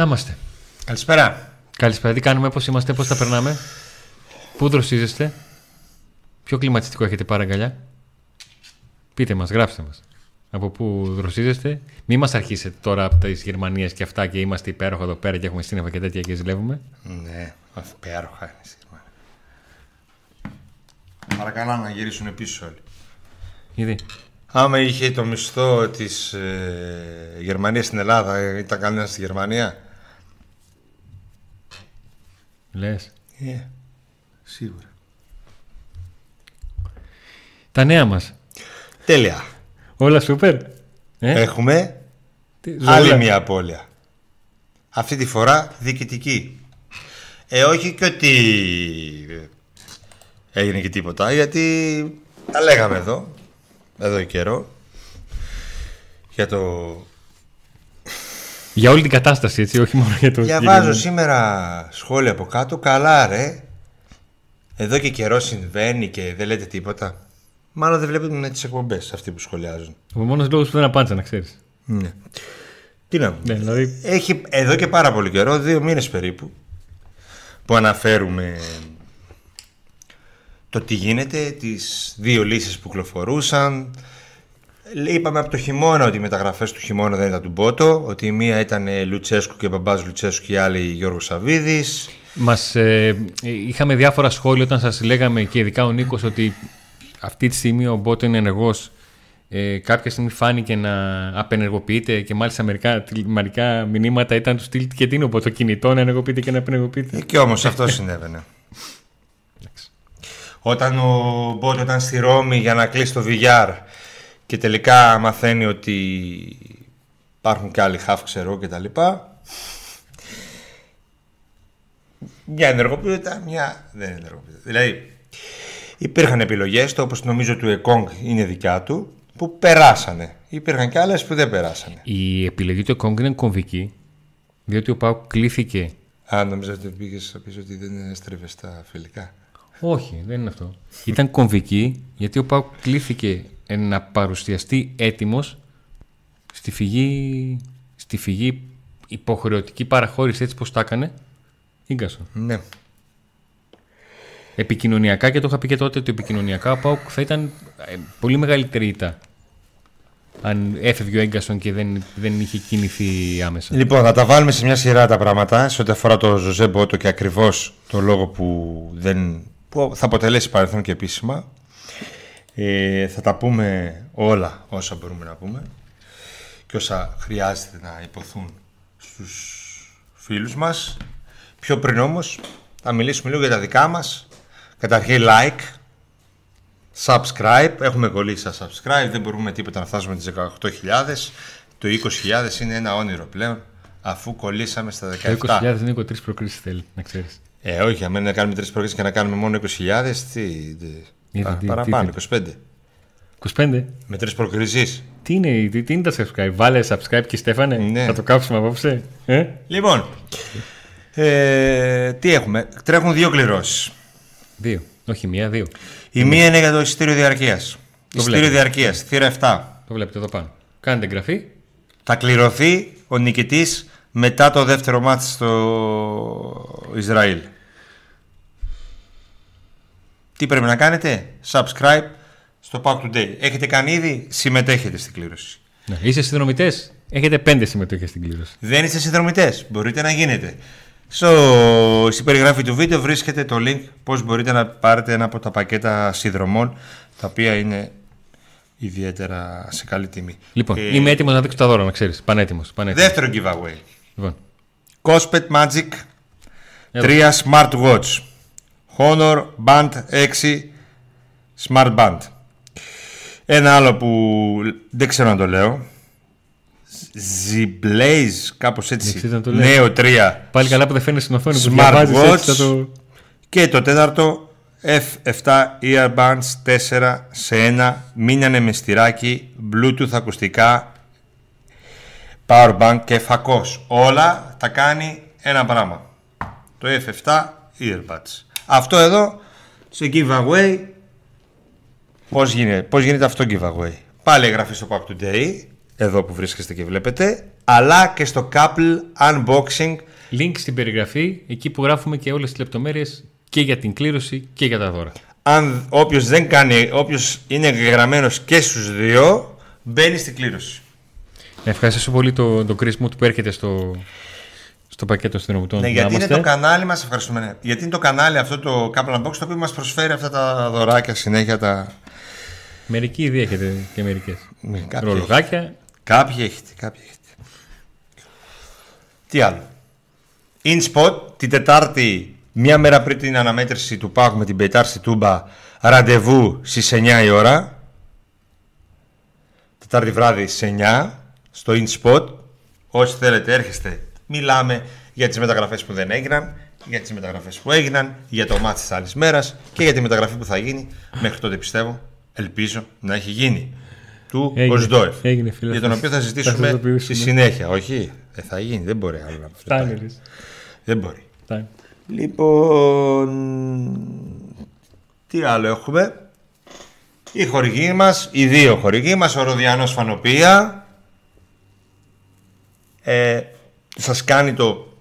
Να είμαστε. Καλησπέρα. Καλησπέρα. Τι κάνουμε, πώς είμαστε, πώς τα περνάμε; Πού δροσίζεστε; Ποιο κλιματιστικό έχετε πάρει αγκαλιά. Πείτε μας, γράψτε μας. Από πού δροσίζεστε; Μην μας αρχίσετε τώρα από τις Γερμανίες και αυτά και είμαστε υπέροχα εδώ πέρα και έχουμε σύννεφα και τέτοια και ζηλεύουμε. Ναι, υπέροχα είναι στη Γερμανία. Παρακαλώ να γυρίσουν πίσω όλοι. Γιατί; Άμα είχε το μισθό της ε, Γερμανίας στην Ελλάδα, ε, ήταν κανένας στη Γερμανία; Λες. Ε, σίγουρα. Τα νέα μας. Τέλεια. Όλα σούπερ. Ε, Έχουμε τι- άλλη ζώλα. μια απώλεια. Αυτή τη φορά διοικητική. Ε, όχι και ότι ε, έγινε και τίποτα, γιατί τα λέγαμε εδώ, εδώ και καιρό, για το... Για όλη την κατάσταση, έτσι, όχι μόνο για το. Διαβάζω συγκεκριμένο. σήμερα σχόλια από κάτω, καλά ρε, εδώ και καιρό συμβαίνει και δεν λέτε τίποτα. Μάλλον δεν βλέπουν τις εκπομπές αυτοί που σχολιάζουν. Ο μόνος λόγος που δεν απάντησα, να ξέρεις. Ναι. Τι να Ναι, δηλαδή. Έχει εδώ και πάρα πολύ καιρό, δύο μήνες περίπου, που αναφέρουμε το τι γίνεται, τις δύο λύσεις που κυκλοφορούσαν. Είπαμε από το χειμώνα ότι οι μεταγραφές του χειμώνα δεν ήταν του Μπότο, ότι η μία ήταν ε, Λουτσέσκου και μπαμπάς Λουτσέσκου και η άλλη Γιώργος Σαββίδης. Μας, ε, είχαμε διάφορα σχόλια όταν σας λέγαμε και ειδικά ο Νίκος ότι αυτή τη στιγμή ο Μπότο είναι ενεργός. Ε, κάποια στιγμή φάνηκε να απενεργοποιείται και μάλιστα μερικά, μερικά μηνύματα ήταν του στυλ και τι είναι ο Μπότο κινητό να ενεργοποιείται και να απενεργοποιείται. Ε, και όμως αυτό συνέβαινε. Όταν ο Μπότο ήταν στη Ρώμη για να κλείσει το VR και τελικά μαθαίνει ότι υπάρχουν και άλλοι χαφ ξέρω και τα λοιπά μια ενεργοποιείται, μια δεν ενεργοποιείται. Δηλαδή υπήρχαν επιλογές το όπως νομίζω του Εκόνγκ είναι δικιά του που περάσανε. Υπήρχαν και άλλες που δεν περάσανε. Η επιλογή του Κόγκ είναι κομβική διότι ο Πάου κλήθηκε Α, νομίζω ότι πήγες να πεις ότι δεν έστρεβε στα φιλικά. Όχι, δεν είναι αυτό. Ήταν κομβική γιατί ο Πάουκ κλήθηκε ε, να παρουσιαστεί έτοιμος στη φυγή, στη φυγή υποχρεωτική παραχώρηση έτσι πως τα έκανε Ίγκασον. Ναι. Επικοινωνιακά και το είχα πει και τότε ότι επικοινωνιακά ο Πάουκ θα ήταν ε, πολύ μεγαλύτερη ήττα αν έφευγε ο Έγκασον και δεν, δεν είχε κινηθεί άμεσα. Λοιπόν, θα τα βάλουμε σε μια σειρά τα πράγματα σε ό,τι αφορά το Ζωζέ Μπότο και ακριβώς το λόγο που, δεν, που θα αποτελέσει παρελθόν και επίσημα. Ε, θα τα πούμε όλα όσα μπορούμε να πούμε και όσα χρειάζεται να υποθούν στους φίλους μας. Πιο πριν όμως θα μιλήσουμε λίγο για τα δικά μας. Καταρχήν like, subscribe. Έχουμε κολλήσει στα subscribe. Δεν μπορούμε τίποτα να φτάσουμε τις 18.000. Το 20.000 είναι ένα όνειρο πλέον. Αφού κολλήσαμε στα Το 17. 20.000 Νίκο τρεις προκρίσεις θέλει, να ξέρεις. Ε, όχι, αν να κάνουμε τρεις προκρίσεις και να κάνουμε μόνο 20.000, τι. Τι- Γιατί, πα- τι- παραπάνω, τι- 25. 25. Με τρεις προκρίσεις. Τι είναι, τι, τι είναι τα subscribe, βάλε subscribe και Στέφανε, Ναι. θα το κάψουμε απόψε. Ε; Λοιπόν, ε, τι έχουμε; Τρέχουν δύο κληρώσεις. Δύο, όχι μία, δύο. Η μία είναι για το εισιτήριο διαρκείας. Εισιτήριο βλέπω. διαρκείας, θύρα 7. Το βλέπετε εδώ πάνω. Κάντε εγγραφή. Θα κληρωθεί ο νικητής μετά το δεύτερο μάτς στο Ισραήλ. Τι πρέπει να κάνετε, subscribe στο Pack Today. Έχετε κάνει ήδη, συμμετέχετε στην κλήρωση. Ναι. Είστε συνδρομητές, έχετε πέντε συμμετοχές στην κλήρωση. Δεν είστε συνδρομητές, μπορείτε να γίνετε. Στο, στην περιγραφή του βίντεο βρίσκεται το link πώς μπορείτε να πάρετε ένα από τα πακέτα συνδρομών τα οποία είναι ιδιαίτερα σε καλή τιμή. Λοιπόν, Ε, είμαι έτοιμος να δείξω τα δώρα, να ξέρεις. Πανέτοιμος. Πανέτοιμος. Δεύτερο giveaway. Λοιπόν, Cospet Magic Έλα. 3 Smartwatch Honor Band 6 Smart Band. Ένα άλλο που δεν ξέρω να το λέω. Zblaze κάπως Δεν έτσι. Ξέρεις να το λέω. Νέο 3 πάλι καλά που δεν φαίνεται στην οθόνη που Smart διαβάζεις watch. έτσι, θα το... Και το τέταρτο F7 Earbuds 4 σε 1 Μείνανε με στυράκι Bluetooth ακουστικά Powerbank και φακός. Όλα τα κάνει ένα πράγμα. Το F7 Earbuds Αυτό εδώ σε giveaway Πώς γίνεται, πώς γίνεται αυτό giveaway; Πάλι εγγραφή στο Pack Today Εδώ που βρίσκεστε και βλέπετε αλλά και στο couple unboxing. Link στην περιγραφή, εκεί που γράφουμε και όλες τις λεπτομέρειες και για την κλήρωση και για τα δώρα. Αν όποιος δεν κάνει, όποιος είναι εγγεγραμμένος και στους δύο, μπαίνει στην κλήρωση. Ευχαριστώ πολύ τον το Chris Mood που έρχεται στο, στο πακέτο αστυνομικών. Ναι, γιατί είναι το κανάλι μας, ευχαριστούμε. ναι. Γιατί είναι το κανάλι αυτό το Couple Unboxing το οποίο μας προσφέρει αυτά τα δωράκια συνέχεια τα... Μερικοί ήδη έχετε και μερικές. Ναι, κάποιοι Ρολογάκια. Κάποιοι έχετε, κάποιοι έχετε. Τι άλλο; InSpot την Τετάρτη, μία μέρα πριν την αναμέτρηση του ΠΑΟΚ με την Πετάρ στη Τούμπα, ραντεβού στις 9 η ώρα. Τετάρτη βράδυ στις 9 στο InSpot. Όσοι θέλετε έρχεστε. Μιλάμε για τις μεταγραφές που δεν έγιναν, για τις μεταγραφές που έγιναν, για το μάτι της άλλης μέρας και για τη μεταγραφή που θα γίνει. Μέχρι τότε πιστεύω, ελπίζω να έχει γίνει. Του Έγινε. Οσδόεφ. Έγινε, φίλε. Για τον οποίο θα Θα συζητήσουμε συνειδητοποιήσουμε. στη συνέχεια. Όχι, δεν θα γίνει, δεν μπορεί άλλο να Φτάνει. Ρης. Δεν μπορεί. Φτάνει. Λοιπόν, τι άλλο έχουμε; Οι χορηγοί μας, οι δύο χορηγοί μας, ο Ροδιανός Φανοπία. Ε, σας κάνει το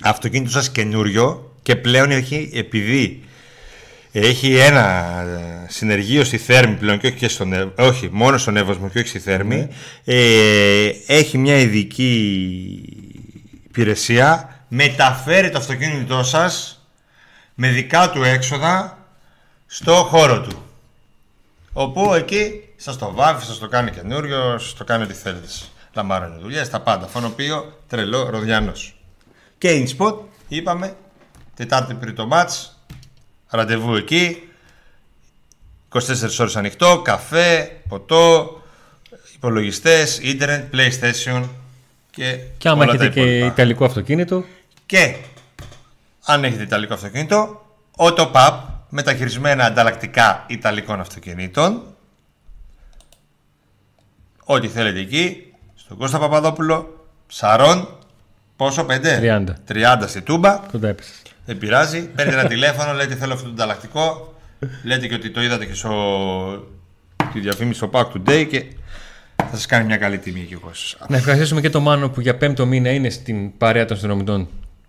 αυτοκίνητο σας καινούριο και πλέον έχει, επειδή έχει ένα ε, συνεργείο στη Θέρμη πλέον και όχι, και στον, Εύω- όχι μόνο στον Εύωσμο και όχι στη Θέρμη ε, έχει μια ειδική υπηρεσία μεταφέρει το αυτοκίνητό σας με δικά του έξοδα στο χώρο του. Όπου εκεί σας το βάφει, σας το κάνει καινούριο, σας το κάνει ό,τι θέλετε λαμβάνουν δουλειές, τα πάντα φωνοποιείο, τρελό, ροδιάνος και InSpot είπαμε Τετάρτη πριν το μάτς ραντεβού εκεί 24 ώρες ανοιχτό, καφέ, ποτό, υπολογιστές, ίντερνετ, playstation και, Και άμα όλα τα έχετε και υπόλοιπα. ιταλικό αυτοκίνητο, Και αν έχετε ιταλικό αυτοκίνητο, Autopub με τα χειρισμένα ανταλλακτικά ιταλικών αυτοκινήτων. Ό,τι θέλετε εκεί, στον Κώστα Παπαδόπουλο, Σαρών, πόσο, 5? 30. 30 στη Τούμπα, κοντά έπεσε. δεν πειράζει. Παίρνετε ένα τηλέφωνο, λέτε θέλω αυτό το ανταλλακτικό. Λέτε και ότι το είδατε και στο... τη διαφήμιση στο Pack Today και θα σας κάνει μια καλή τιμή εκεί ο Κώστας. Να ευχαριστήσουμε και τον Μάνο που για πέμπτο μήνα είναι στην παρέα των συνδρομητών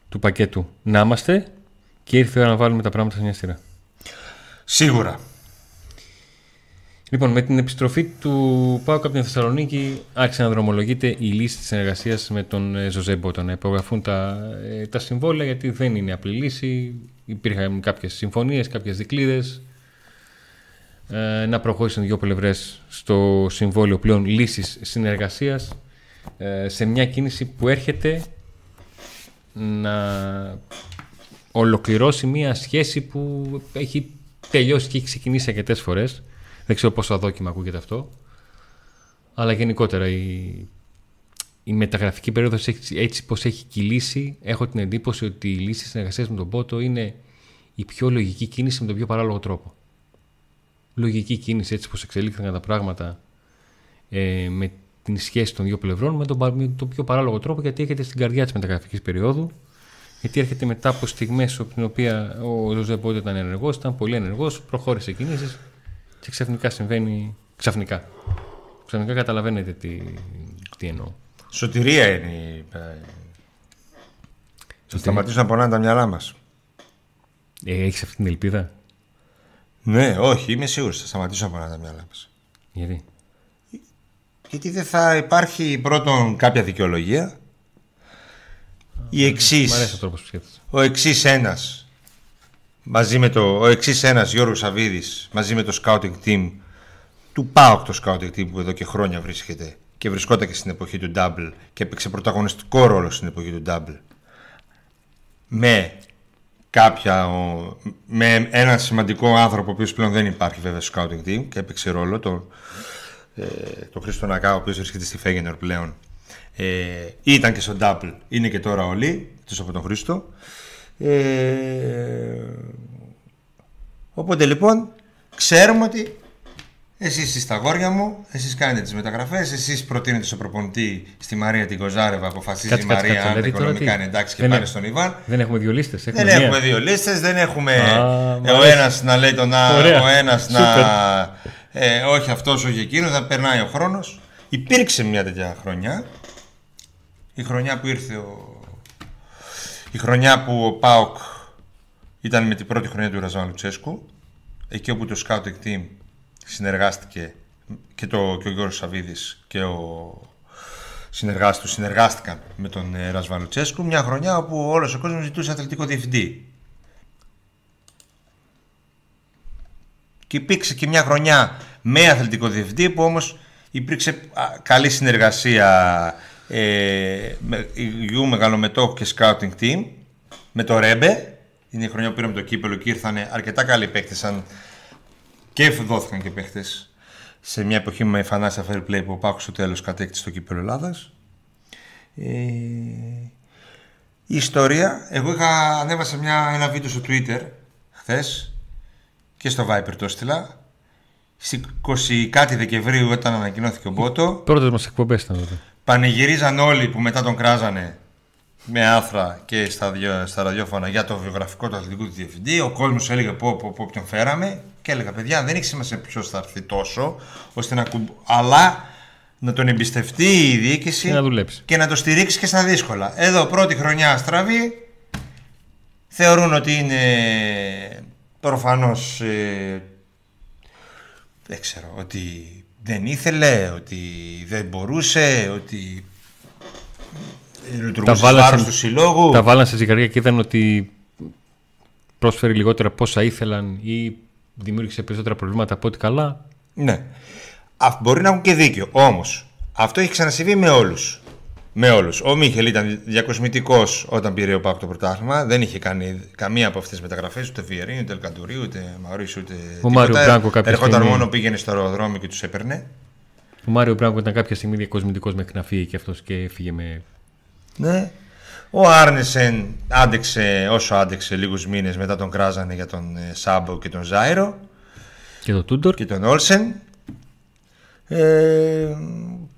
του πακέτου να είμαστε και ήρθε η ώρα να βάλουμε τα πράγματα σε μια σειρά. Σίγουρα. Λοιπόν, με την επιστροφή του Πάουκ από την Θεσσαλονίκη άρχισε να δρομολογείται η λύση της συνεργασίας με τον ε, Ζωζέ Μπότο. Να υπογραφούν τα, ε, τα συμβόλαια γιατί δεν είναι απλή λύση. Υπήρχαν κάποιες συμφωνίες, κάποιες δικλείδες. Ε, να προχώρησαν δύο πλευρές στο συμβόλαιο πλέον λύσης συνεργασίας ε, σε μια κίνηση που έρχεται να ολοκληρώσει μια σχέση που έχει τελειώσει και έχει ξεκινήσει αρκετές φορές. Δεν ξέρω πόσο αδόκιμα ακούγεται αυτό. Αλλά γενικότερα η, η μεταγραφική περίοδος έτσι, έτσι πως έχει κυλήσει έχω την εντύπωση ότι η λύση συνεργασίας με τον Πότο είναι η πιο λογική κίνηση με τον πιο παράλογο τρόπο. Λογική κίνηση έτσι πως εξελίχθηκαν τα πράγματα ε, με την σχέση των δύο πλευρών με τον, πα- με τον πιο παράλογο τρόπο γιατί έρχεται στην καρδιά της μεταγραφικής περίοδου γιατί έρχεται μετά από στιγμές από την οποία ο Ζωζέ Πότο ήταν ενεργός, ήταν πολύ ενεργός, προχώρησε κινήσεις και ξαφνικά συμβαίνει. Ξαφνικά. Ξαφνικά καταλαβαίνετε τι, τι εννοώ. Σωτηρία είναι η... ε, Θα σταματήσουν να πονάνε τα μυαλά μας. Ε, Έχεις αυτή την ελπίδα; Ναι, όχι, είμαι σίγουρος θα σταματήσουν να πονάνε τα μυαλά μας. Γιατί; Γιατί δεν θα υπάρχει πρώτον κάποια δικαιολογία. Η εξή. Μ' αρέσει ο τρόπος που σκέφτεσαι. Ο εξής ένας. Μαζί με το. Ο εξής ένας Γιώργος Σαββίδης μαζί με το scouting team του ΠΑΟΚ το scouting team που εδώ και χρόνια βρίσκεται και βρισκόταν και στην εποχή του Double και έπαιξε πρωταγωνιστικό ρόλο στην εποχή του Double. Με κάποια ο- με έναν σημαντικό άνθρωπο ο οποίος πλέον δεν υπάρχει βέβαια στο scouting team και έπαιξε ρόλο το, ε, το Χρήστο Νακά ο οποίος βρίσκεται στη Φέγενορ πλέον. Ε, ήταν και στο Double. Είναι και τώρα όλοι εκτός από τον Χρήστο ε, οπότε λοιπόν ξέρουμε ότι εσείς είστε στα γόρια μου, εσείς κάνετε τις μεταγραφές, εσείς προτείνετε στο προπονητή στη Μαρία την Κοζάρεβα, αποφασίζει Κάτσε, η κάτσε, Μαρία κάτσε, αν τα δηλαδή τώρα οικονομικά τι; είναι εντάξει και Δεν πάνε είναι- στον Ιβάν. Δεν έχουμε δύο λίστες. Έχουμε Δεν μία. έχουμε δύο λίστες, δεν έχουμε Α, μ' ο αρέσει. ένας να λέει τον α, Ωραία. ο ένας Σούπερ. να ε, όχι αυτός, όχι εκείνος, να περνάει ο χρόνος. Υπήρξε μια τέτοια χρονιά η χρονιά που ήρθε ο... η χρονιά που ο Πάοκ ήταν με την πρώτη χρονιά του Ραζάν Λουτσέσκου εκεί όπου το scouting team συνεργάστηκε και, το, και ο Γιώργος Σαββίδης και ο συνεργάτης τους συνεργάστηκαν με τον ε, Ρασβάν Λουτσέσκου μια χρονιά όπου όλος ο κόσμος ζητούσε αθλητικό διευθυντή. Και υπήρξε και μια χρονιά με αθλητικό διευθυντή που όμως υπήρξε καλή συνεργασία ε, με Ιού Μεγαλομετόχου και Scouting Team με το Ρέμπε είναι η χρονιά που πήραμε το κύπελο και ήρθαν αρκετά καλοί παίκτες σαν και δόθηκαν και παίκτες σε μια εποχή με φανάσια fair play που ο Πάκος στο τέλος κατέκτησε το κύπελο Ελλάδας ε, η ιστορία εγώ είχα ανέβασα μια, ένα βίντεο στο Twitter χθες και στο Viper το έστειλα. Στις 20 κάτι Δεκεμβρίου όταν ανακοινώθηκε ο Μπότο. Πρώτες μας εκπομπές ήταν τότε. Πανηγυρίζαν όλοι που μετά τον κράζανε με άθρα και στα, στα ραδιόφωνα για το βιογραφικό του αθλητικού του διευθυντή. Ο κόσμος έλεγε πω, πω, πω ποιον φέραμε. Και έλεγα, παιδιά, δεν έχει σημασία ποιος θα έρθει τόσο, ώστε να κουμπ... αλλά να τον εμπιστευτεί η διοίκηση και να, δουλέψει. και να το στηρίξει και στα δύσκολα. Εδώ πρώτη χρονιά στραβή θεωρούν ότι είναι προφανώς ε, δεν ξέρω, ότι δεν ήθελε, ότι δεν μπορούσε, ότι λειτουργούσε βάρος του συλλόγου. Τα βάλαν σε ζυγαριά και είδαν ότι πρόσφερε λιγότερα πόσα ήθελαν ή δημιούργησε περισσότερα προβλήματα από ό,τι καλά. Ναι. μπορεί να έχουν και δίκιο. Όμως, αυτό έχει ξανασυμβεί με όλους με όλους. Ο Μίχελ ήταν διακοσμητικός όταν πήρε ο Πάκ το πρωτάθλημα. Δεν είχε κάνει καμία από αυτές τις μεταγραφές, ούτε Βιερίνη, ούτε Ελκαντουρί, ούτε Μαουρίσιο, ούτε. Ο Μάριο Μπράγκο κάποια Ερχόταν στιγμή. μόνο, πήγαινε στο αεροδρόμιο και τους έπαιρνε. Ο Μάριο Μπράγκο ήταν κάποια στιγμή διακοσμητικός μέχρι να φύγει και αυτός και έφυγε με. Ναι. Ο Άρνεσεν άντεξε όσο άντεξε λίγους μήνες μετά τον κράζανε για τον ε, Σάμπο και τον Ζάιρο. Και τον Τούντορ. Και τον Όλσεν. Ε,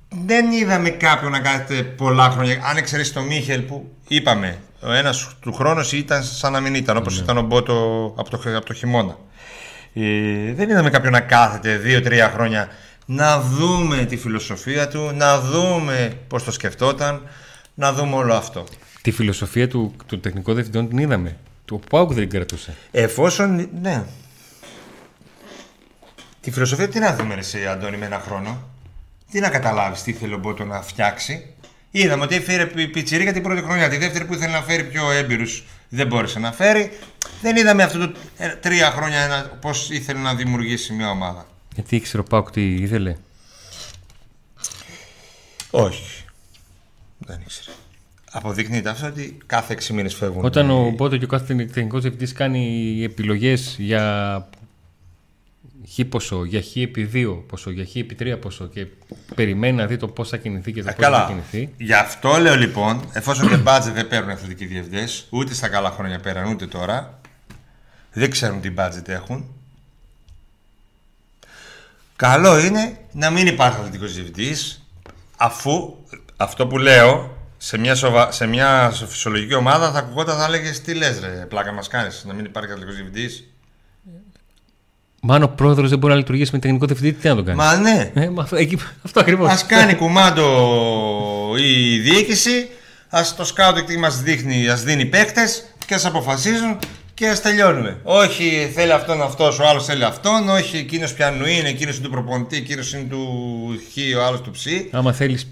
δεν είδαμε κάποιον να κάθεται πολλά χρόνια. Αν εξαιρέσεις τον Μίχελ που είπαμε, ο ένας του χρόνου ήταν σαν να μην ήταν, όπως ναι. ήταν ο Μπότο από το, από το χειμώνα. Ε, δεν είδαμε κάποιον να κάθεται δύο-τρία χρόνια να δούμε τη φιλοσοφία του, να δούμε πώς το σκεφτόταν, να δούμε όλο αυτό. Τη φιλοσοφία του, του τεχνικού διευθυντών την είδαμε. Του Πάουκ δεν την κρατούσε. Εφόσον. Ναι. Τη φιλοσοφία τι να δούμε, σε Αντώνη, με ένα χρόνο τι να καταλάβεις τι ήθελε ο Μπότο να φτιάξει. Είδαμε ότι έφερε πιτσιρίκα την πρώτη χρονιά. Τη δεύτερη που ήθελε να φέρει πιο έμπειρους δεν μπόρεσε να φέρει. Δεν είδαμε αυτό το ε, τρία χρόνια πώς ήθελε να δημιουργήσει μια ομάδα. Γιατί ήξερε ο Πάουκ τι ήθελε; Όχι. Δεν ήξερε. Αποδεικνύεται αυτό ότι κάθε 6 μήνες φεύγουν. Όταν ο Μπότο και ο κάθε τεχνικός διευθυντής κάνει επιλογές για χ ποσό, για χ επί 2 ποσό, για χ επί 3 ποσό και περιμένει να δει το πώς θα κινηθεί και το πώς θα κινηθεί. Γι' αυτό λέω λοιπόν, εφόσον και budget δεν παίρνουν αθλητικοί διευθυντές, ούτε στα καλά χρόνια πέραν ούτε τώρα, δεν ξέρουν τι budget έχουν. Καλό είναι να μην υπάρχει αθλητικός διευθυντής, αφού αυτό που λέω σε μια, σοβα... σε μια φυσιολογική ομάδα θα ακουγόταν, θα έλεγες τι λες, ρε, πλάκα μας κάνεις, να μην υπάρχει αθλητικός διευθυντής. Μα αν ο πρόεδρος δεν μπορεί να λειτουργήσει με τεχνικό διευθυντή, τι να τον κάνει; Μα ναι. Ε, μα, εκεί, αυτό ακριβώς. Α κάνει κουμάντο η διοίκηση, ας το σκάουτ τι μας δείχνει, ας δίνει παίκτες και ας αποφασίζουν και ας τελειώνουμε. Όχι θέλει αυτόν αυτός, ο άλλος θέλει αυτόν, όχι εκείνος πιανού είναι, εκείνος είναι του προπονητή, εκείνος είναι του χ, ο άλλος του ψ. Άμα θέλεις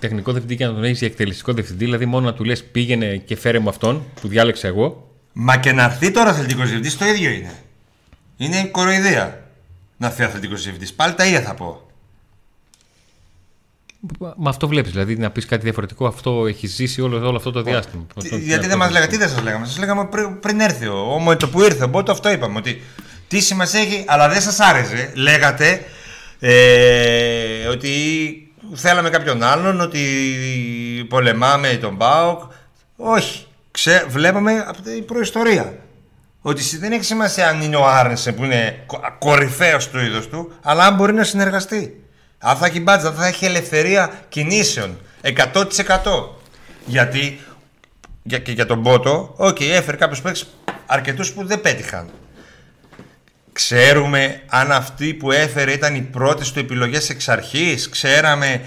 τεχνικό διευθυντή και να τον έχεις για εκτελεστικό διευθυντή, δηλαδή μόνο να του λες πήγαινε και φέρε μου αυτόν που διάλεξα εγώ. Μα και να έρθει τώρα αθλητικός διευθυντής, το ίδιο είναι. Είναι κοροϊδία να έρθει αθλητικός διευθυντής. Πάλι τα ίδια θα πω. Μα αυτό βλέπεις, δηλαδή να πεις κάτι διαφορετικό, αυτό έχει ζήσει όλο, όλο αυτό το διάστημα. Τι, γιατί δεν μας λέγατε, τι δεν σας λέγαμε. Σας λέγαμε πριν, πριν έρθει ο, ο, το που ήρθε. Οπότε αυτό είπαμε. Ότι τι σημασία έχει, αλλά δεν σας άρεσε. Λέγατε ε, ότι θέλαμε κάποιον άλλον, ότι πολεμάμε τον Μπάουκ. Όχι. Ξέ, βλέπαμε από την προϊστορία. Ότι δεν έχει σημασία αν είναι ο Άρνεσεν που είναι κορυφαίος του είδος του, αλλά αν μπορεί να συνεργαστεί. Αν θα έχει μπάτζα, θα έχει ελευθερία κινήσεων. 100%. Γιατί για, και για τον Μπότο, ok, okay, έφερε κάποιους παίκτες αρκετούς που δεν πέτυχαν. Ξέρουμε αν αυτοί που έφερε ήταν οι πρώτες του επιλογές εξ αρχής. Ξέραμε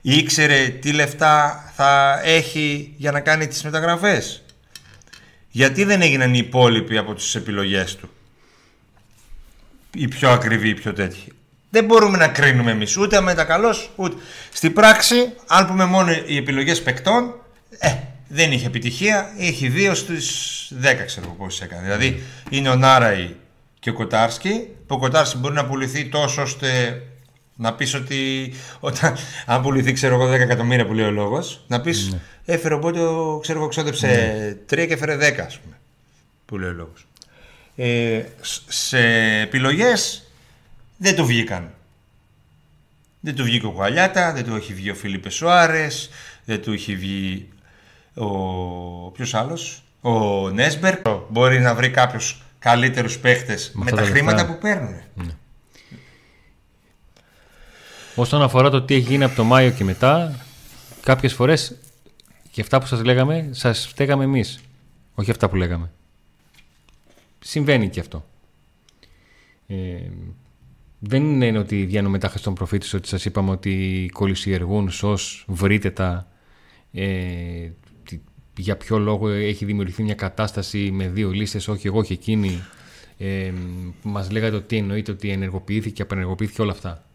ήξερε τι λεφτά θα έχει για να κάνει τις μεταγραφές. Γιατί δεν έγιναν οι υπόλοιποι από τις επιλογές του; Οι πιο ακριβοί, οι πιο τέτοιοι. Δεν μπορούμε να κρίνουμε εμείς ούτε με τα καλός, ούτε. Στην πράξη, αν πούμε μόνο οι επιλογές παικτών, ε, δεν είχε επιτυχία, είχε δύο στις 10 ξέρω πώς έκανε. Δηλαδή είναι ο Νάραη και ο Κοτάρσκι. Ο Κοτάρσκι μπορεί να πουληθεί τόσο ώστε να πεις ότι όταν, αν πουληθεί ξέρω εγώ 10 εκατομμύρια που λέει ο λόγος, να πεις ναι. έφερε οπότε ξέρω εγώ ξόδεψε ναι. 3 και έφερε 10 ας πούμε. Που λέει ο λόγος. Ε, σε επιλογές δεν του βγήκαν. Δεν του βγήκε ο Κουαλιάτα, δεν του έχει βγει ο Φίλιππε Σουάρες, δεν του έχει βγει ο. Ποιος άλλος, ο Νέσμπερ. Μπορεί να βρει κάποιους καλύτερους παίχτες με, τα χρήματα που παίρνουν. Ναι. Όσον αφορά το τι έχει γίνει από το Μάιο και μετά, κάποιες φορές και αυτά που σας λέγαμε, σας φταίγαμε εμείς. Όχι αυτά που λέγαμε. Συμβαίνει και αυτό. Ε, δεν είναι ότι βγαίνω μετά στον προφήτης ότι σας είπαμε ότι κολυσιεργούν σως βρείτε τα ε, για ποιο λόγο έχει δημιουργηθεί μια κατάσταση με δύο λίστες όχι εγώ όχι εκείνη ε, μας λέγατε ότι εννοείται ότι ενεργοποιήθηκε απενεργοποιήθηκε όλα αυτά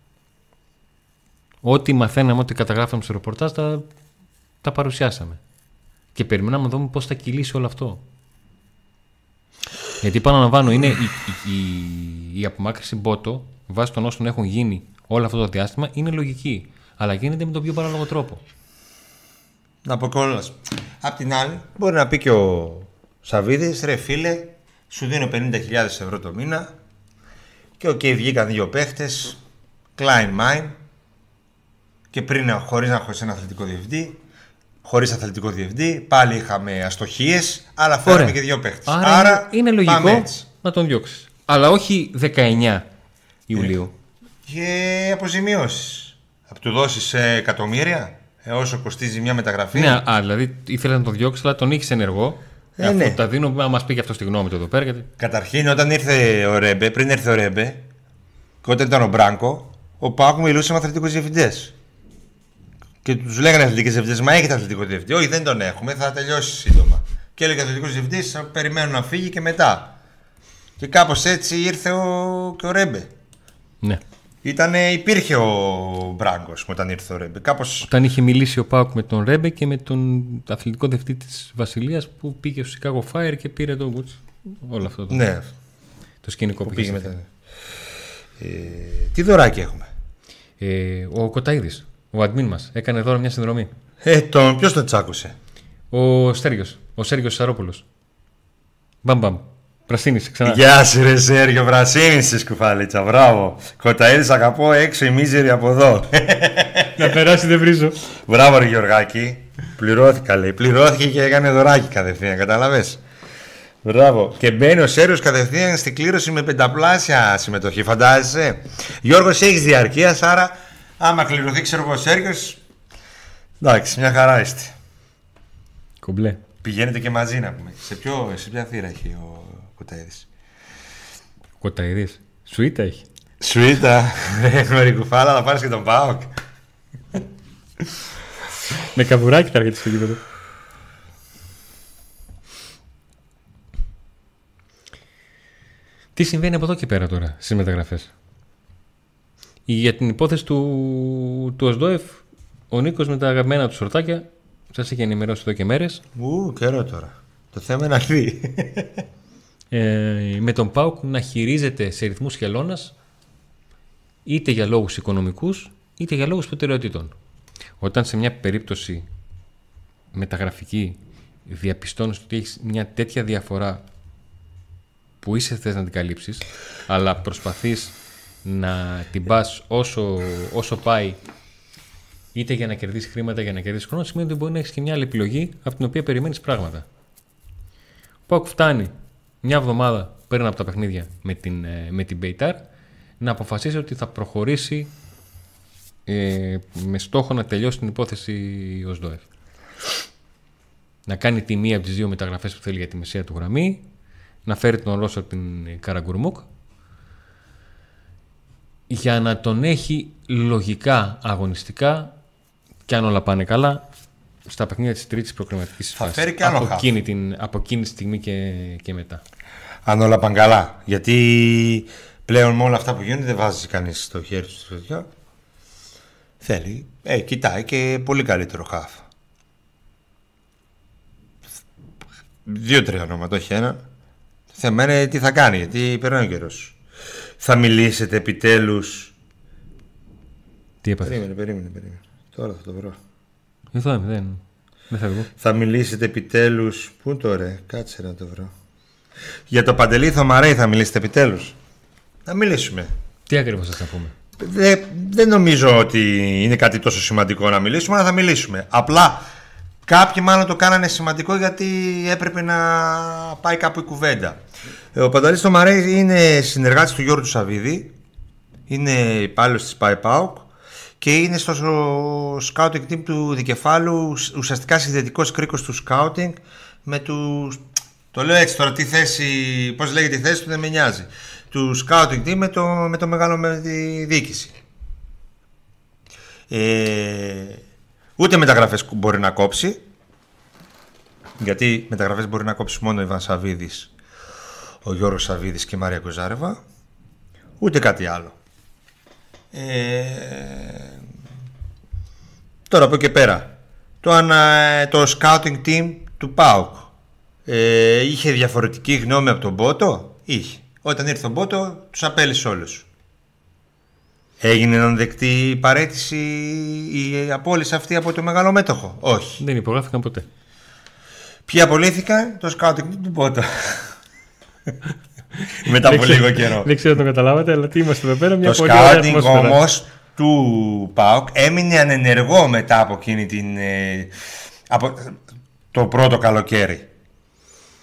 Ό,τι μαθαίναμε, ό,τι καταγράφαμε στο ρεπορτάζ, τα, τα παρουσιάσαμε. Και περιμέναμε να δούμε πώς θα κυλήσει όλο αυτό. Γιατί επαναλαμβάνω, είναι η, η, η, η απομάκρυση μπότο βάσει των όσων έχουν γίνει όλο αυτό το διάστημα είναι λογική. Αλλά γίνεται με τον πιο παράλογο τρόπο. Να πω κιόλας. Απ' την άλλη, μπορεί να πει και ο Σαββίδης, ρε φίλε, σου δίνω 50.000 ευρώ το μήνα και ok, okay, βγήκαν δύο παίχτες, Klein Mine, και πριν χωρίς να έχω ένα αθλητικό διευθυντή, χωρίς αθλητικό διευθυντή, πάλι είχαμε αστοχίες, αλλά φέραμε και δύο παίχτες. Άρα, Άρα, είναι λογικό να τον διώξεις. Αλλά όχι 19 Ιουλίου. Και αποζημιώσει. Θα του δώσεις εκατομμύρια ε, όσο κοστίζει μια μεταγραφή. Ναι, α, δηλαδή ήθελε να τον διώξεις, αλλά τον είχες ενεργό. Ε, ναι. Τα δίνω, να μας πει και αυτός στη γνώμη του εδώ πέρα. Γιατί... Καταρχήν, όταν ήρθε ο Ρέμπε, πριν έρθει ο Ρέμπε, και όταν ήταν ο Μπράγκο, ο Πάκου μιλούσε με αθλητικούς διευθυντές. Και τους λέγανε αθλητικές διευθυντέ, Μα έχετε αθλητικό διευθυντή. Όχι, δεν τον έχουμε, θα τελειώσει σύντομα. Και έλεγε ο αθλητικός διευθυντή, περιμένω να φύγει και μετά. Και κάπως έτσι ήρθε ο... και ο Ρέμπε. Ναι. Ήτανε, υπήρχε ο Μπράγκος όταν ήρθε ο Ρέμπε. Κάπως... Όταν είχε μιλήσει ο Πάουκ με τον Ρέμπε και με τον αθλητικό διευθυντή της Βασιλείας που πήγε στο Chicago Fire και πήρε τον Γκουτ. Όλο αυτό το, ναι. το σκηνικό που, που πήγε μετά. Ε, τι δωράκι έχουμε; Ε, ο Κοταίδης. Ο admin μας έκανε δώρο μια συνδρομή. Ε, τον ποιος το τσάκουσε. Ο Στέργιος. Ο Σέργιο Σαρόπουλος. Μπαμ μπαμ. Πρασίνη ξανά. Γεια σου, ρε Σέργιο, πρασίνη στη σκουφάλιτσα. Μπράβο. Κοταίδη, αγαπώ έξω η μίζερη από εδώ. Να περάσει, δεν βρίζω. Μπράβο, ρε Γεωργάκη. Πληρώθηκα, λέει. Πληρώθηκε και έκανε δωράκι κατευθείαν, κατάλαβες; Μπράβο. Και μπαίνει ο Σέριο κατευθείαν στην κλήρωση με πενταπλάσια συμμετοχή. Φαντάζεσαι; Γιώργος, έχεις διαρκεία, άρα Άμα κληρωθεί, ξέρω εγώ, Σέργιος. Εντάξει, μια χαρά είστε. Κομπλέ. Πηγαίνετε και μαζί να πούμε. Σε, ποιο, σε ποια θύρα έχει ο Κοταίδη. Ο Κοταίδη. Σουίτα έχει. Σουίτα. Με ρικουφάλα θα πάρεις και τον Πάοκ. Με καβουράκι θα έρχεται στο γήπεδο. Τι συμβαίνει από εδώ και πέρα τώρα στις μεταγραφές; Για την υπόθεση του, του ΟΣΔΟΕΦ, ο Νίκος με τα αγαπημένα του σορτάκια σας είχε ενημερώσει εδώ και μέρες. Ου, καιρό τώρα. Το θέμα είναι να ε, με τον ΠΑΟΚ να χειρίζεται σε ρυθμούς χελώνας είτε για λόγους οικονομικούς είτε για λόγους προτεραιοτήτων. Όταν σε μια περίπτωση μεταγραφική διαπιστώνεις ότι έχεις μια τέτοια διαφορά που είσαι θες να την καλύψεις αλλά προσπαθείς να την πας όσο, όσο πάει είτε για να κερδίσεις χρήματα για να κερδίσεις χρόνο, σημαίνει ότι μπορεί να έχεις και μια άλλη επιλογή από την οποία περιμένεις πράγματα. Πόκ φτάνει μια εβδομάδα πέραν από τα παιχνίδια με την, ε, με την Beitar να αποφασίσει ότι θα προχωρήσει ε, με στόχο να τελειώσει την υπόθεση ο ΣΔΟΕΦ. Να κάνει τη μία από τις δύο μεταγραφές που θέλει για τη μεσαία του γραμμή, να φέρει τον Ρώσο από την Καραγκουρμούκ για να τον έχει λογικά αγωνιστικά και αν όλα πάνε καλά, στα παιχνίδια της τρίτης προκριματικής φάσης. φέρει και άλλο από, χαφ. εκείνη την, από εκείνη τη στιγμή και, και μετά. Αν όλα πάνε καλά. Γιατί πλέον με όλα αυτά που γίνονται δεν βάζει κανείς το χέρι του στο τέτοιο. Θέλει. Ε, κοιτάει και πολύ καλύτερο χάφ. Δύο-τρία ονόματα, όχι ένα. Το θέμα είναι τι θα κάνει, γιατί περνάει ο καιρός. Θα μιλήσετε επιτέλους. Τι έπαθες; Περίμενε, περίμενε, περίμενε. Τώρα θα το βρω. Εδώ είμαι, δεν, δεν φεύγω. Θα μιλήσετε επιτέλους. Πού είναι το ρε, κάτσε να το βρω. Για το Παντελή Θωμαρέη θα μιλήσετε επιτέλους. Να μιλήσουμε. Τι ακριβώς θα πούμε; Δεν, δεν νομίζω ότι είναι κάτι τόσο σημαντικό να μιλήσουμε, αλλά θα μιλήσουμε. Απλά κάποιοι μάλλον το κάνανε σημαντικό γιατί έπρεπε να πάει κάπου η κουβέντα. Ε, Ο Πανταλής Τομαρέη είναι συνεργάτης του Γιώργου του Σαββίδη, είναι υπάλληλος της ΠΑΕΠΑΟΚ και είναι στο scouting team του δικεφάλου, ουσιαστικά συνδετικός κρίκος του scouting με τους... Το λέω έτσι τώρα, τι θέση, πώς λέγεται η θέση του δεν με νοιάζει. Του scouting team με το, με το μεγάλο με τη διοίκηση. Ε, ούτε μεταγραφές μπορεί να κόψει, γιατί μεταγραφές μπορεί να κόψει μόνο ο Ιβάν Σαββίδης, ο Γιώργος Σαββίδης και η Μαρία Κοζάρεβα, ούτε κάτι άλλο. Ε, τώρα από εκεί και πέρα, το, ανα, το scouting team του ΠΑΟΚ ε, είχε διαφορετική γνώμη από τον Μπότο, είχε. Όταν ήρθε ο Μπότο, τους απέλησε όλους. Έγινε να δεκτή η παρέτηση, η απόλυση αυτή από το μεγάλο μέτοχο; Όχι. Δεν υπογράφηκαν ποτέ. Ποιοι απολύθηκαν, το scouting team του Μπότο. Μετά από Δεν ξέρω- λίγο καιρό. Δεν ξέρω αν το καταλάβατε, αλλά τι είμαστε εδώ πέρα. Μια Το πολύ ωραία scouting ατμόσφαιρα. όμως του ΠΑΟΚ έμεινε ανενεργό μετά από εκείνη την. ε, από το πρώτο καλοκαίρι.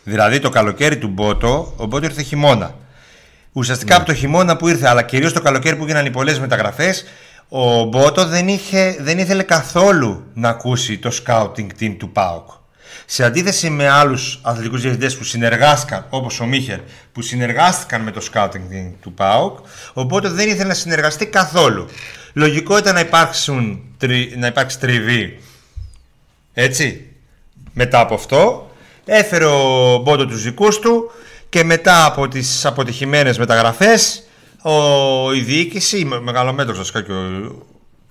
Δηλαδή το καλοκαίρι του Μπότο, ο Μπότο ήρθε χειμώνα. Ουσιαστικά από το χειμώνα που ήρθε, αλλά κυρίως το καλοκαίρι που γίνανε οι πολλές μεταγραφές, ο Μπότο δεν, είχε, δεν ήθελε καθόλου να ακούσει το scouting team του ΠΑΟΚ. Σε αντίθεση με άλλους αθλητικούς διευθυντέ που συνεργάστηκαν, όπως ο Μίχερ, που συνεργάστηκαν με το scouting team του ΠΑΟΚ, οπότε δεν ήθελε να συνεργαστεί καθόλου. Λογικό ήταν να, υπάρξουν, τρι- να υπάρξει τριβή. Έτσι. Μετά από αυτό, έφερε ο Μπότο τους δικούς του και μετά από τις αποτυχημένες μεταγραφές, ο, η διοίκηση, η με- μεγαλομέτρος βασικά και ο,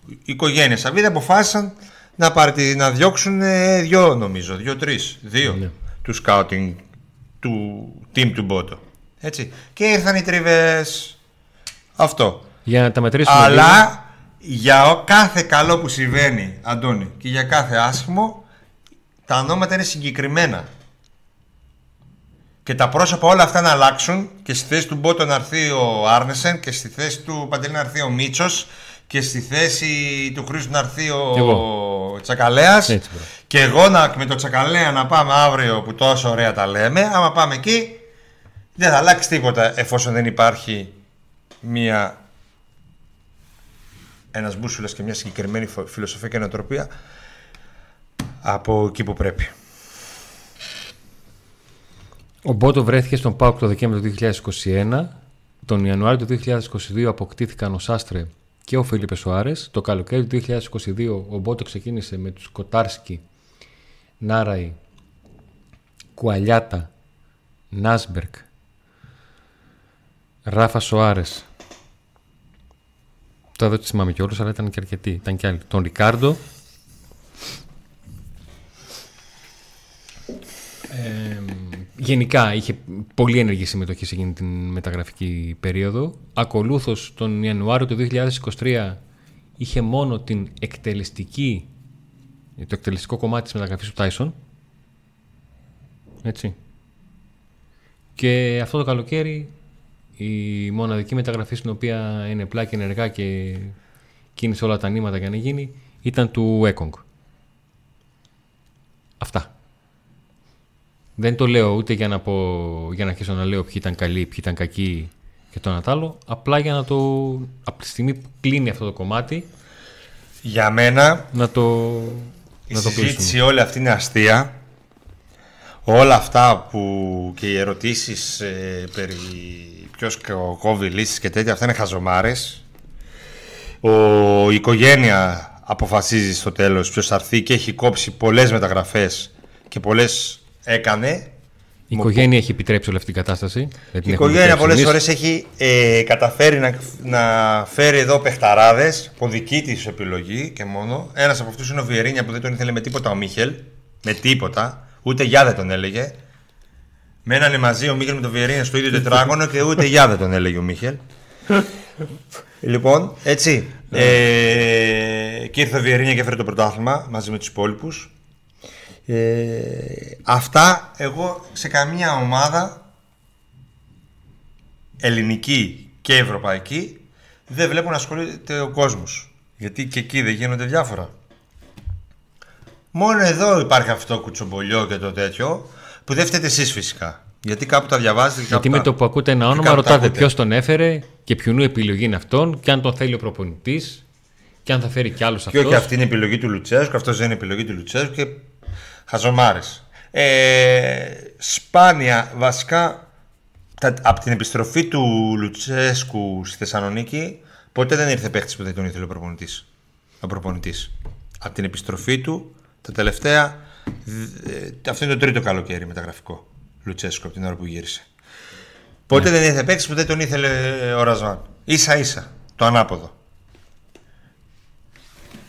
η οικογένεια Σαββίδη αποφάσισαν να, πάρει, να διώξουν ε, δυο νομίζω, δυο-τρεις, δύο Ναι. του scouting του team του Μπότο. Έτσι. Και ήρθαν οι τριβές. Αυτό. Για να τα μετρήσουμε. λίγο. Αλλά για ο- κάθε καλό που συμβαίνει, Αντώνη, και για κάθε άσχημο, τα ονόματα είναι συγκεκριμένα. Και τα πρόσωπα όλα αυτά να αλλάξουν και στη θέση του Μπότο να έρθει ο Άρνεσεν και στη θέση του Παντελή να έρθει ο Μίτσος και στη θέση του Χρήστου να έρθει ο, Κι ο Τσακαλέας Έτσι, μπράβο. και εγώ να, με το Τσακαλέα να πάμε αύριο που τόσο ωραία τα λέμε άμα πάμε εκεί δεν θα αλλάξει τίποτα εφόσον δεν υπάρχει μία ένας μπούσουλας και μια συγκεκριμένη φο- φιλοσοφία και νοοτροπία από εκεί που πρέπει. Ο Μπότο βρέθηκε στον ΠΑΟΚ το Δεκέμβριο του 2021. Τον Ιανουάριο του 2022 αποκτήθηκαν ο Σάστρε και ο Φίλιππε Σοάρε. Το καλοκαίρι του 2022 ο Μπότο ξεκίνησε με τους Κοτάρσκι, Νάραη, Κουαλιάτα, Νάσμπερκ, Ράφα Σοάρε. Τώρα δεν τους θυμάμαι κιόλας, αλλά ήταν και αρκετοί. Ήταν και άλλοι. Τον Ρικάρντο. Γενικά είχε πολύ ενεργή συμμετοχή σε εκείνη την μεταγραφική περίοδο. Ακολούθως τον Ιανουάριο του 2023 είχε μόνο την εκτελεστική, το εκτελεστικό κομμάτι της μεταγραφής του Τάισον. Έτσι. Και αυτό το καλοκαίρι η μοναδική μεταγραφή στην οποία είναι πλάκη ενεργά και κίνησε όλα τα νήματα για να γίνει ήταν του Έκογκ. Αυτά. Δεν το λέω ούτε για να, πω, για να αρχίσω να λέω ποιοι ήταν καλοί, ποιοι ήταν κακοί και το ένα τ' άλλο. Απλά για να το. από τη στιγμή που κλείνει αυτό το κομμάτι, Για μένα να το, η να το συζήτηση κλείσουμε. όλη αυτή είναι αστεία. Όλα αυτά που και οι ερωτήσεις ε, περί ποιος κο- κόβει λύσεις και τέτοια αυτά είναι χαζομάρες. Ο, η οικογένεια αποφασίζει στο τέλος ποιος θα έρθει και έχει κόψει πολλές μεταγραφές και πολλές έκανε. Η οικογένεια έχει επιτρέψει όλη αυτή την κατάσταση. δεν την Η έχουμε οικογένεια επιτρέψει πολλές εμείς. φορές έχει ε, καταφέρει να, να φέρει εδώ παιχταράδες από δική της επιλογή και μόνο. Ένας από αυτούς είναι ο Βιερίνια που δεν τον ήθελε με τίποτα ο Μίχελ. Με τίποτα. Ούτε γεια δεν τον έλεγε. Μένανε μαζί ο Μίχελ με τον Βιερίνια στο ίδιο τετράγωνο και ούτε γεια δεν τον έλεγε ο Μίχελ. λοιπόν, έτσι. Ε, και ήρθε ο Βιερίνια και έφερε το πρωτάθλημα μαζί με τους υπόλοιπους. Ε, αυτά εγώ σε καμία ομάδα ελληνική και ευρωπαϊκή δεν βλέπω να ασχολείται ο κόσμος. Γιατί και εκεί δεν γίνονται διάφορα. Μόνο εδώ υπάρχει αυτό το κουτσομπολιό και το τέτοιο που δεν φταίτε εσείς φυσικά. Γιατί κάπου τα διαβάζετε και κάπου Γιατί με τα- το που ακούτε ένα και όνομα, κάπου τα ρωτάτε ακούτε. ποιος τον έφερε και ποιονού επιλογή είναι αυτόν και αν τον θέλει ο προπονητής και αν θα φέρει κι άλλους Και αυτός. όχι αυτή είναι η επιλογή του Λουτσέσκου, αυτός δεν είναι η επιλογή του Λουτσέσκου και χαζομάρε. Ε, σπάνια βασικά τα, από την επιστροφή του Λουτσέσκου στη Θεσσαλονίκη ποτέ δεν ήρθε παίχτη που δεν τον ήθελε ο προπονητής. Ο προπονητής. Από την επιστροφή του τα τελευταία. ε, αυτό είναι το τρίτο καλοκαίρι μεταγραφικό. Λουτσέσκου από την ώρα που γύρισε. Ποτέ δεν ήρθε παίκτης που δεν τον ήθελε ο Ραζβάν. σα ίσα. Το ανάποδο.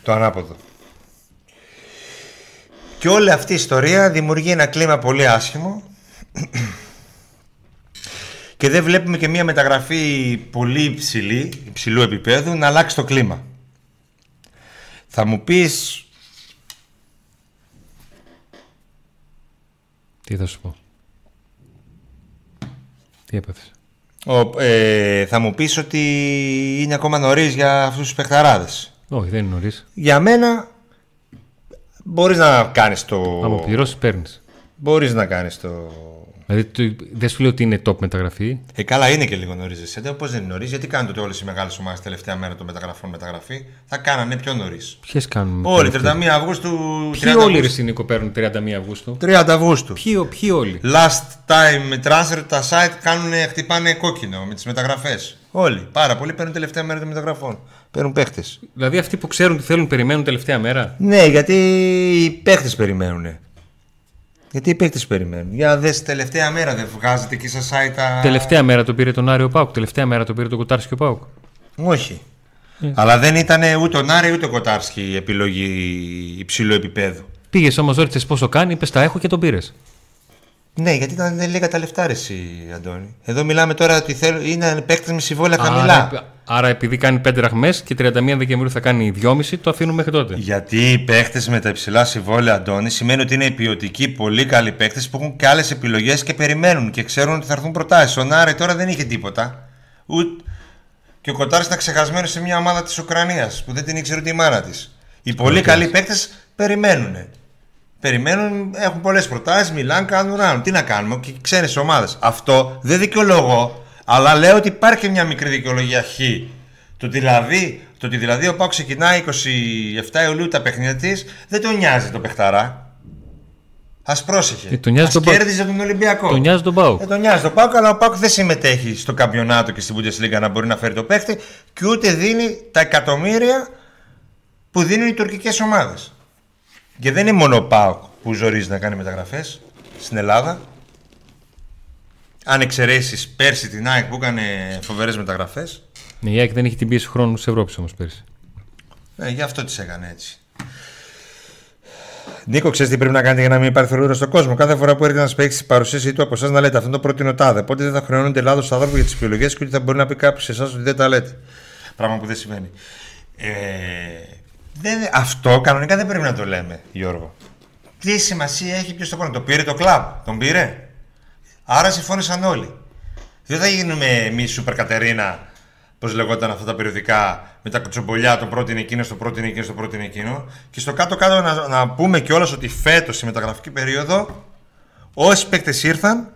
Το ανάποδο. Και όλη αυτή η ιστορία δημιουργεί ένα κλίμα πολύ άσχημο και δεν βλέπουμε και μια μεταγραφή πολύ υψηλή, υψηλού επίπεδου να αλλάξει το κλίμα. Θα μου πεις Τι θα σου πω; Τι έπαθες; ο, ε, θα μου πεις ότι είναι ακόμα νωρίς για αυτούς τους παιχταράδες. Όχι, δεν είναι νωρίς. Για μένα μπορείς να κάνεις το... Άμα πληρώσεις, παίρνεις. Μπορείς να κάνεις το... Δηλαδή το- δεν σου λέω ότι είναι top μεταγραφή. Ε, καλά, είναι και λίγο νωρίς. Εσένα πώς δεν είναι νωρίς, γιατί κάνουν τότε όλες οι μεγάλες ομάδες τελευταία μέρα των μεταγραφών μεταγραφή; Θα κάνανε πιο νωρίς. Ποιες κάνουμε. Όλοι, μεταγραφή; 31 Αυγούστου. 30 Ποιοι όλοι ρε Αυγούστου. Σινίκο παίρνουν 31 Αυγούστου; 30 Αυγούστου. Ποιοι, ποιοι όλοι; Last time transfer, τα site κάνουν, χτυπάνε κόκκινο με τις μεταγραφές. Όλοι. Πάρα πολλοί παίρνουν τελευταία μέρα των μεταγραφών. Παίρνουν παίχτες. Δηλαδή αυτοί που ξέρουν τι θέλουν περιμένουν τελευταία μέρα; Ναι, γιατί οι παίχτες περιμένουν. Γιατί οι παίχτες περιμένουν. Για δες τελευταία μέρα δεν βγάζετε εκεί στα site τα. Τελευταία μέρα το πήρε τον Άριο Πάουκ. Τελευταία μέρα το πήρε τον Κουτάρσκι ο Πάουκ. Όχι. Ε. Αλλά δεν ήταν ούτε ο Νάρη ούτε ο Κοτάρσκι η επιλογή υψηλού επίπεδου. Πήγες όμως, ρώτησες πόσο κάνει, είπες τα έχω και τον πήρες. Ναι, γιατί ήταν δεν λίγα τα λεφτά ρε εσύ, Αντώνη. Εδώ μιλάμε τώρα ότι θέλω, είναι παίκτες με συμβόλαια χαμηλά. Άρα, άρα επειδή κάνει 5 ραχμέ και 31 Δεκεμβρίου θα κάνει 2,5, το αφήνουμε μέχρι τότε. Γιατί οι παίκτες με τα υψηλά συμβόλαια, Αντώνη, σημαίνει ότι είναι ποιοτικοί, πολύ καλοί παίκτες που έχουν και άλλες επιλογές και περιμένουν και ξέρουν ότι θα έρθουν προτάσεις. Ο Νάρη τώρα δεν είχε τίποτα. Ούτε... Και ο Κοτάρης ήταν ξεχασμένος σε μια ομάδα της Ουκρανίας που δεν την ήξερε ούτε η μάνα της. Οι πολύ καλοί παίκτες περιμένουν. Περιμένουν, έχουν πολλές προτάσεις, μιλάνε, κάνουν ράνουν. Τι να κάνουμε, και ξένε ομάδες. Αυτό δεν δικαιολογώ, αλλά λέω ότι υπάρχει μια μικρή δικαιολογία χ. Το, δηλαδή, το ότι δηλαδή ο Πάο ξεκινάει 27 Ιουλίου τα παιχνίδια της, δεν τον νοιάζει το παιχταρά. Α πρόσεχε. Ε, τον νοιάζει Ας τον Πάο. κέρδιζε τον Ολυμπιακό. Τον νοιάζει τον Πάουκ. Ε, τον νοιάζει τον Πάουκ, αλλά ο Πάουκ δεν συμμετέχει στο καμπιονάτο και στην Bundesliga να μπορεί να φέρει το παίχτη και ούτε δίνει τα εκατομμύρια που δίνουν οι τουρκικές ομάδες. Και δεν είναι μόνο ο Πάουκ που ζορίζει να κάνει μεταγραφές στην Ελλάδα. Αν εξαιρέσεις πέρσι την ΑΕΚ που έκανε φοβερές μεταγραφές, Ναι, η ΑΕΚ δεν έχει την πίεση χρόνου της Ευρώπης όμως πέρσι. ε, γι' αυτό τις έκανε έτσι. Νίκο, ξέρεις τι πρέπει να κάνετε για να μην υπάρχει θολούρα στον κόσμο; Κάθε φορά που έρχεται να παίξει την παρουσίασή του από εσάς να λέτε αυτό το πρότεινο τάδε. Πότε δεν θα χρεώνονται λάθος στον άνθρωπο για τις επιλογές και ότι θα μπορεί να πει κάποιος σε εσάς ότι δεν τα λέτε. Πράγμα που δεν σημαίνει. Ε, δεν, αυτό κανονικά δεν πρέπει να το λέμε, Γιώργο. Τι σημασία έχει ποιος το κάνει. Το πήρε το κλαμπ; Τον πήρε; Άρα συμφώνησαν όλοι. Δεν θα γίνουμε εμείς Σούπερ Κατερίνα, πώς λεγόταν αυτά τα περιοδικά, με τα κουτσομπολιά, το πρώτο είναι εκείνος, το πρώτο είναι εκείνος, το πρώτο είναι εκείνο. Και στο κάτω-κάτω να, να πούμε κιόλας ότι φέτος η μεταγραφική περίοδο, όσοι παίκτες ήρθαν,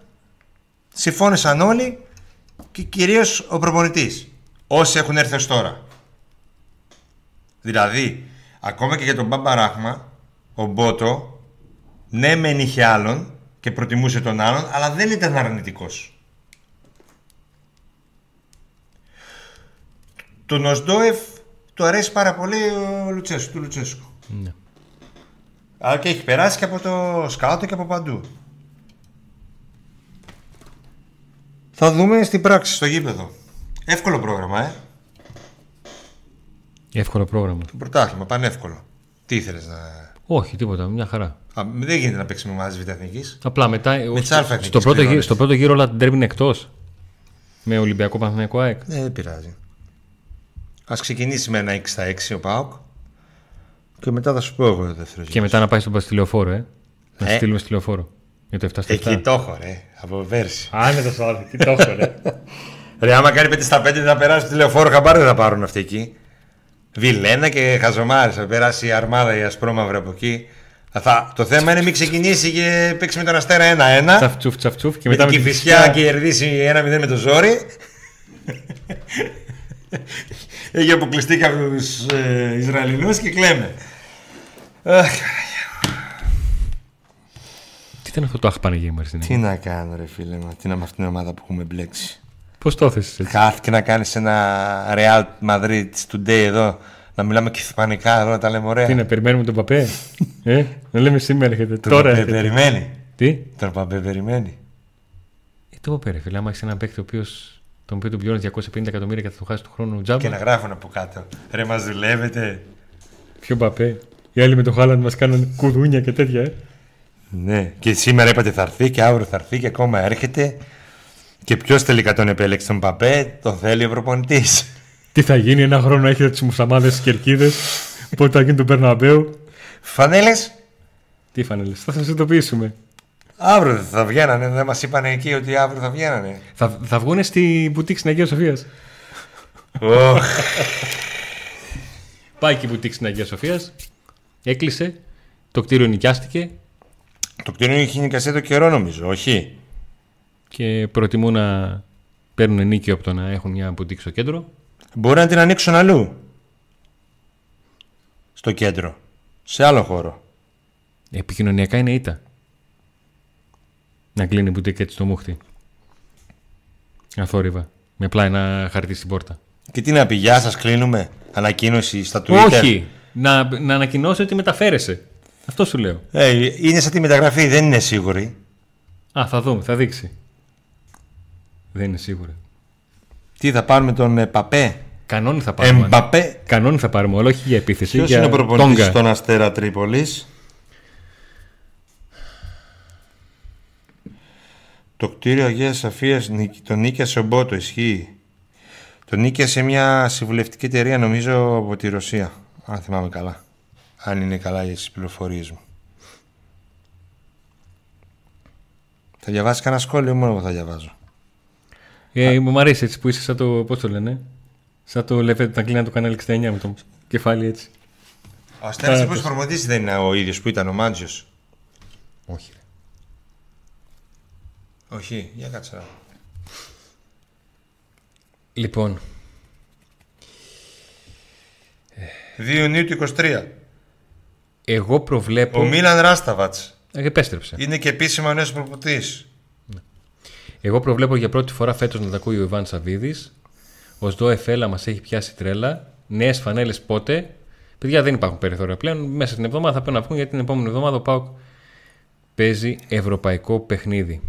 συμφώνησαν όλοι και κυρίως ο προπονητής. Όσοι έχουν έρθει ως τώρα. Δηλαδή, ακόμα και για τον Μπαμπαράχμα, ο Μπότο, ναι, μεν είχε άλλον και προτιμούσε τον άλλον, αλλά δεν ήταν αρνητικός. Τον Οσντόεφ του αρέσει πάρα πολύ ο Λουτσέσκου, του Λουτσέσκου. Ναι. Αλλά και έχει περάσει και από το σκάουτο και από παντού. Θα δούμε στην πράξη, στο γήπεδο. Εύκολο πρόγραμμα, ε. Εύκολο πρόγραμμα. Το πρωτάθλημα, πανεύκολο. Τι ήθελες να. Όχι, τίποτα, μια χαρά. Α, δεν γίνεται να παίξουμε μαζί Β' Εθνικής. Απλά μετά. Με τις στο, αλφα στο, πρώτο, γύρο- εθνικές στο πρώτο γύρο όλα την τέρμι είναι εκτός. Με Ολυμπιακό Παναθηναϊκό ΑΕΚ. Ναι, δεν πειράζει. Α ξεκινήσει με ένα 6 στα 6 ο Πάοκ. Και μετά θα σου πω εγώ το δεύτερο Και γύρο. μετά να πάει στο στυλιοφόρο, ε. Να Ε. στείλουμε στυλιοφόρο. Για το 7 στα 7. Εκεί το έχω, ρε. Από πέρσι. Άνετα στο άλλο, τι το έχω, ρε. Ρε, άμα κάνει 5 στα 5 δεν θα περάσει το τηλεφόρο χαμπάρι δεν θα πάρουν αυτοί εκεί. Βιλένα και χαζομάρε. Θα περάσει η αρμάδα η ασπρόμαυρη από εκεί. Θα, το θέμα είναι μην ξεκινήσει και παίξει με τον Αστέρα 1-1. Τσαφτσούφ, τσαφτσούφ. Και με μετά την με την Κηφισιά Κηφισιά. και κερδίσει 1-0 με το ζόρι. Έχει αποκλειστεί κάποιου ε, Ισραηλινούς και κλαίμε. Αχ, Τι ήταν αυτό το αχ Παναγία στην Τι να κάνω, ρε φίλε μου, τι να με αυτήν την ομάδα που έχουμε μπλέξει. Πώς το έθεσες έτσι; Χάθηκε να κάνεις ένα Real Madrid today εδώ. Να μιλάμε και ισπανικά εδώ να τα λέμε ωραία. Τι να περιμένουμε τον Παπέ; ε, να λέμε σήμερα έρχεται. Τον Τώρα Παπέ έρχεται. περιμένει. Τι; Τον Παπέ περιμένει. Ε, το Παπέ, ρε φίλε. Άμα έχεις έναν παίκτη ο οποίος- τον οποίο του πληρώνεις 250 εκατομμύρια και θα του χάσει του χρόνου τζάμπα. Και να γράφουν από κάτω. Ρε, μας δουλεύετε. Ποιο Παπέ; Οι άλλοι με το Χάλαντ μας κάνουν κουδούνια και τέτοια, ε. Ναι, και σήμερα είπατε θα έρθει και αύριο θα έρθει και ακόμα έρχεται. Και ποιος τελικά τον επέλεξε τον Παπέ, τον θέλει ο προπονητής. Τι θα γίνει, ένα χρόνο έχετε τις μουσαμάδε στι κερκίδε. Πότε θα γίνει το Περναμπέου. Φανέλες, Τι φανέλες, θα σας ειδοποιήσουμε. αύριο θα βγαίνανε. Δεν μας είπαν εκεί ότι αύριο θα βγαίνανε. Θα, θα βγουν στη μπουτίκ στην Αγίας Σοφίας. Οχ, Πάει και η μπουτίκ στην Αγίας Σοφίας. Έκλεισε. Το κτίριο νοικιάστηκε το κτίριο έχει νοικιαστεί το καιρό νομίζω, όχι; και προτιμούν να παίρνουν νίκη από το να έχουν μια μπουτίκ στο κέντρο. Μπορεί να την ανοίξουν αλλού. Στο κέντρο. Σε άλλο χώρο. Επικοινωνιακά είναι ήττα. Να κλείνει η μπουτίκ έτσι το μούχτι. Αθόρυβα. Με απλά ένα χαρτί στην πόρτα. Και τι να πει, γεια σας κλείνουμε. Ανακοίνωση στα Twitter. Όχι! Να, να ανακοινώσει ότι μεταφέρεσαι. Αυτό σου λέω. Ε, είναι σαν τη μεταγραφή, δεν είναι σίγουρη. Α, θα δούμε, θα δείξει. Δεν είναι σίγουρο. Τι θα πάρουμε τον ε, Παπέ; Κανόνι θα πάρουμε. Εμπαπέ. Κανόνι θα πάρουμε, αλλά όχι για επίθεση. Ποιος για είναι ο προπονητής τόγκα. στον Αστέρα Τρίπολης; Το κτίριο Αγίας Σαφίας νικ- το νίκιασε ο Μπότο, ισχύει. Το νίκιασε μια συμβουλευτική εταιρεία νομίζω από τη Ρωσία. Αν θυμάμαι καλά. Αν είναι καλά για τις πληροφορίες μου. Θα διαβάσει κανένα σχόλιο ή μόνο εγώ θα διαβάζω. Ε, μου αρέσει έτσι που είσαι σαν το. Πώς το λένε. Σαν το Λεβέντε τα κλείνα το κανάλι 69 με το κεφάλι έτσι. Ο Αστέρας Α, όπως προμοντής δεν είναι ο ίδιος που ήταν ο Μάντζιος. Όχι. Όχι, για κάτσε. να- 2 Λοιπόν, 2 Ιουνίου του 23. εγώ προβλέπω. Ο Μίλαν Ράσταβατς. Ε, επέστρεψε. Είναι και επίσημα ο νέος προπονητής. Εγώ προβλέπω για πρώτη φορά φέτος να τα ακούει ο Ιβάν Σαββίδης. Ο ΣΔΟ Εφέλα μας έχει πιάσει τρέλα. Νέες φανέλες πότε. Παιδιά δεν υπάρχουν περιθώρια πλέον. Μέσα στην εβδομάδα θα πρέπει να βγουν γιατί την επόμενη εβδομάδα ο Πάουκ παίζει ευρωπαϊκό παιχνίδι.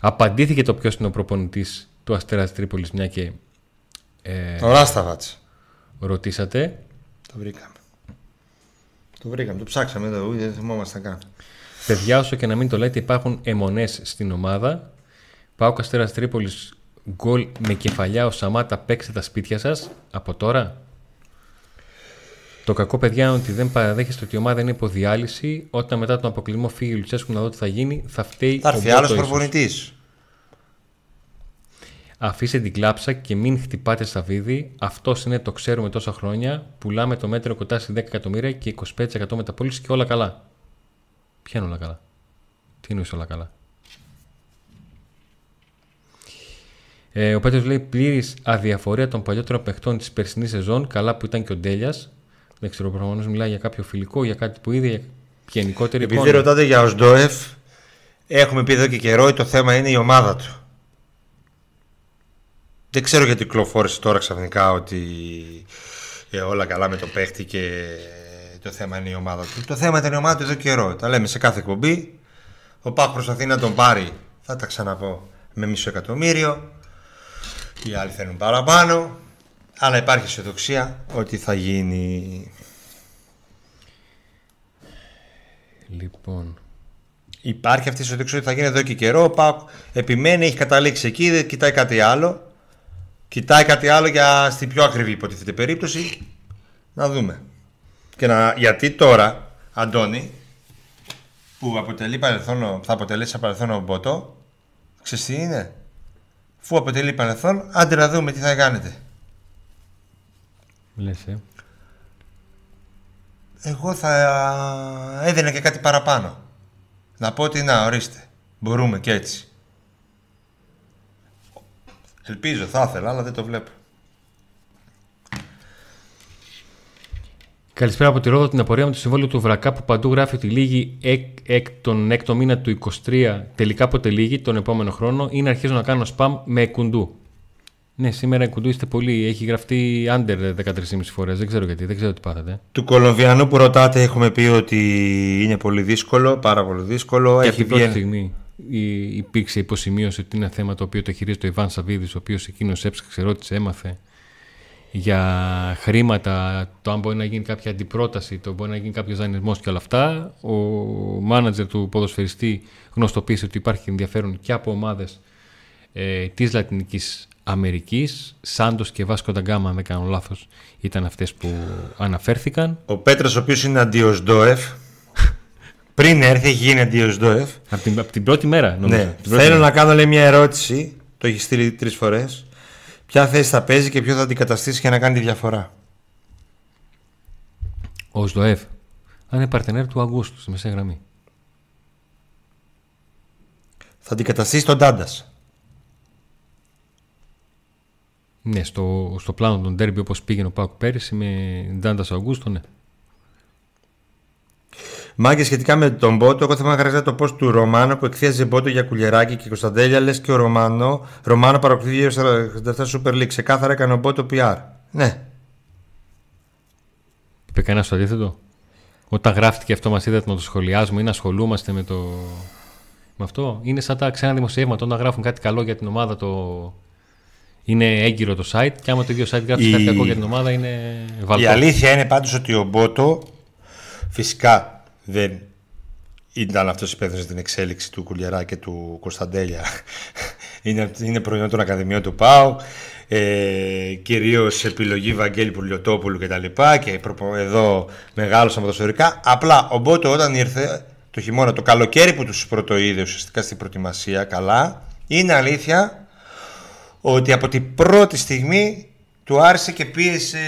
Απαντήθηκε το ποιος είναι ο προπονητής του Αστέρας Τρίπολης, μια και ε, Ο Ράσταβατς. ρωτήσατε. Το βρήκαμε. Το βρήκαμε, το ψάξαμε εδώ, δεν θυμόμαστε καν. Παιδιά, όσο και να μην το λέτε, υπάρχουν αιμονές στην ομάδα. Πάω Αστέρας Τρίπολης γκολ με κεφαλιά ο Σαμάτα. Παίξτε τα σπίτια σας από τώρα. Το κακό, παιδιά, είναι ότι δεν παραδέχεστε ότι η ομάδα είναι υποδιάλυση. Όταν μετά τον αποκλεισμό φύγει ο Λουτσέσκου να δω τι θα γίνει, θα φταίει Θα έρθει ο άλλος Μπότο ίσως. προπονητής. Αφήστε την κλάψα και μην χτυπάτε στα βίδη. Αυτός είναι, το ξέρουμε τόσα χρόνια. Πουλάμε το μέτρο κοντά σε 10 εκατομμύρια και 25% μεταπόληση και όλα καλά. Ποια είναι όλα καλά; Τι εννοείς όλα καλά; Ε, ο Πέτρος λέει πλήρης αδιαφορία των παλιότερων παιχτών της περσινής σεζόν. Καλά που ήταν και ο Ντέλιας. Δεν ξέρω, προφανώ μιλάει για κάποιο φιλικό, για κάτι που είδε, για γενικότερη Επειδή εικόνα. ρωτάτε για ο Σντόεφ, έχουμε πει εδώ και καιρό ότι το θέμα είναι η ομάδα του. Δεν ξέρω γιατί κυκλοφόρησε τώρα ξαφνικά ότι και όλα καλά με το παίχτη και το θέμα είναι η ομάδα του. Το θέμα ήταν η ομάδα του εδώ καιρό. Τα λέμε σε κάθε εκπομπή. Ο Πάκ προσπαθεί να τον πάρει, θα τα ξαναπώ, με μισό εκατομμύριο. Οι άλλοι θέλουν παραπάνω. Αλλά υπάρχει αισιοδοξία ότι θα γίνει. Λοιπόν. Υπάρχει αυτή η αισιοδοξία ότι θα γίνει εδώ και καιρό. Ο Πάκ επιμένει, έχει καταλήξει εκεί, δεν κοιτάει κάτι άλλο. Κοιτάει κάτι άλλο για στην πιο ακριβή υποτίθεται περίπτωση. Να δούμε. Και να, γιατί τώρα, Αντώνη, που αποτελεί παρελθόν, θα αποτελέσει παρελθόν ο Μπότο, ξέρεις τι είναι; Φού αποτελεί παρελθόν, άντε να δούμε τι θα κάνετε. Λες, ε. Εγώ θα έδινα και κάτι παραπάνω. Να πω ότι να, ορίστε. Μπορούμε και έτσι. Ελπίζω, θα ήθελα, αλλά δεν το βλέπω. Καλησπέρα από τη Ρόδο την απορία με το συμβόλαιο του Βρακά που παντού γράφει ότι λύγει εκ, εκ, τον έκτο μήνα του 23 τελικά πότε λύγει τον επόμενο χρόνο ή να αρχίζω να κάνω spam με κουντού. Ναι, σήμερα κουντού είστε πολύ. Έχει γραφτεί under 13,5 φορές. Δεν ξέρω γιατί, δεν ξέρω τι πάθατε. Του Κολομβιανού που ρωτάτε έχουμε πει ότι είναι πολύ δύσκολο, πάρα πολύ δύσκολο. Και Έχει από την πρώτη βγει... στιγμή η- υπήρξε υποσημείωση ότι είναι θέμα το οποίο το χειρίζεται ο Ιβάν Σαββίδης, ο οποίος εκείνος έψαξε, ρώτησε, έμαθε για χρήματα, το αν μπορεί να γίνει κάποια αντιπρόταση, το μπορεί να γίνει κάποιος δανεισμός και όλα αυτά. Ο μάνατζερ του ποδοσφαιριστή γνωστοποίησε ότι υπάρχει ενδιαφέρον και από ομάδες ε, της Λατινικής Αμερικής. Σάντος και Βάσκο Νταγκάμα, αν δεν κάνω λάθος, ήταν αυτές που αναφέρθηκαν. Ο Πέτρος, ο οποίος είναι αντιοσδόεφ, πριν έρθει, έχει γίνει αντιοσδόεφ. Από την, απ' την πρώτη μέρα, νομίζω. Ναι. Την πρώτη Θέλω μέρα. να κάνω λέει, μια ερώτηση. Το έχει στείλει τρεις φορές. Ποια θέση θα παίζει και ποιο θα αντικαταστήσει για να κάνει τη διαφορά. Ο ΣΔΟΕΦ. Αν είναι παρτενέρ του Αυγούστου στη μεσαία γραμμή. Θα αντικαταστήσει τον Τάντας. Ναι, στο, στο πλάνο των ντέρμπι όπως πήγαινε ο Πάουκ πέρυσι με Ντάντα Αυγούστου, ναι. Μάγκε σχετικά με τον Μπότο, εγώ θα χαρακτηρίζω το πώ του Ρωμάνο που εκθίαζε Μπότο για κουλεράκι και Κωνσταντέλια λες και ο Ρωμάνο, Ρωμάνο παρακολουθεί 47 Super League. Ξεκάθαρα έκανε ο Μπότο PR. Ναι. Είπε κανένας το αντίθετο; Όταν γράφτηκε αυτό μας είδατε να το σχολιάζουμε ή να ασχολούμαστε με το. Με αυτό; Είναι σαν τα ξένα δημοσιεύματα. Όταν γράφουν κάτι καλό για την ομάδα, το. Είναι έγκυρο το site. Και άμα το ίδιο site γράφει Η- κάτι κακό για την ομάδα, είναι Η βαλτό. αλήθεια είναι πάντως ότι ο Μπότο φυσικά δεν ήταν αυτός υπεύθυνος για την εξέλιξη του Κουλιαρά και του Κωνσταντέλια. είναι, είναι προϊόν των Ακαδημιών του ΠΑΟ. Ε, κυρίως επιλογή Βαγγέλη Πουλιοτόπουλου και τα λοιπά και προπο- εδώ μεγάλωσα ποδοσφαιρικά. Απλά ο Μπότο όταν ήρθε το χειμώνα, το καλοκαίρι που τους πρωτοείδε ουσιαστικά στην προετοιμασία καλά, είναι αλήθεια ότι από την πρώτη στιγμή του άρεσε και πίεσε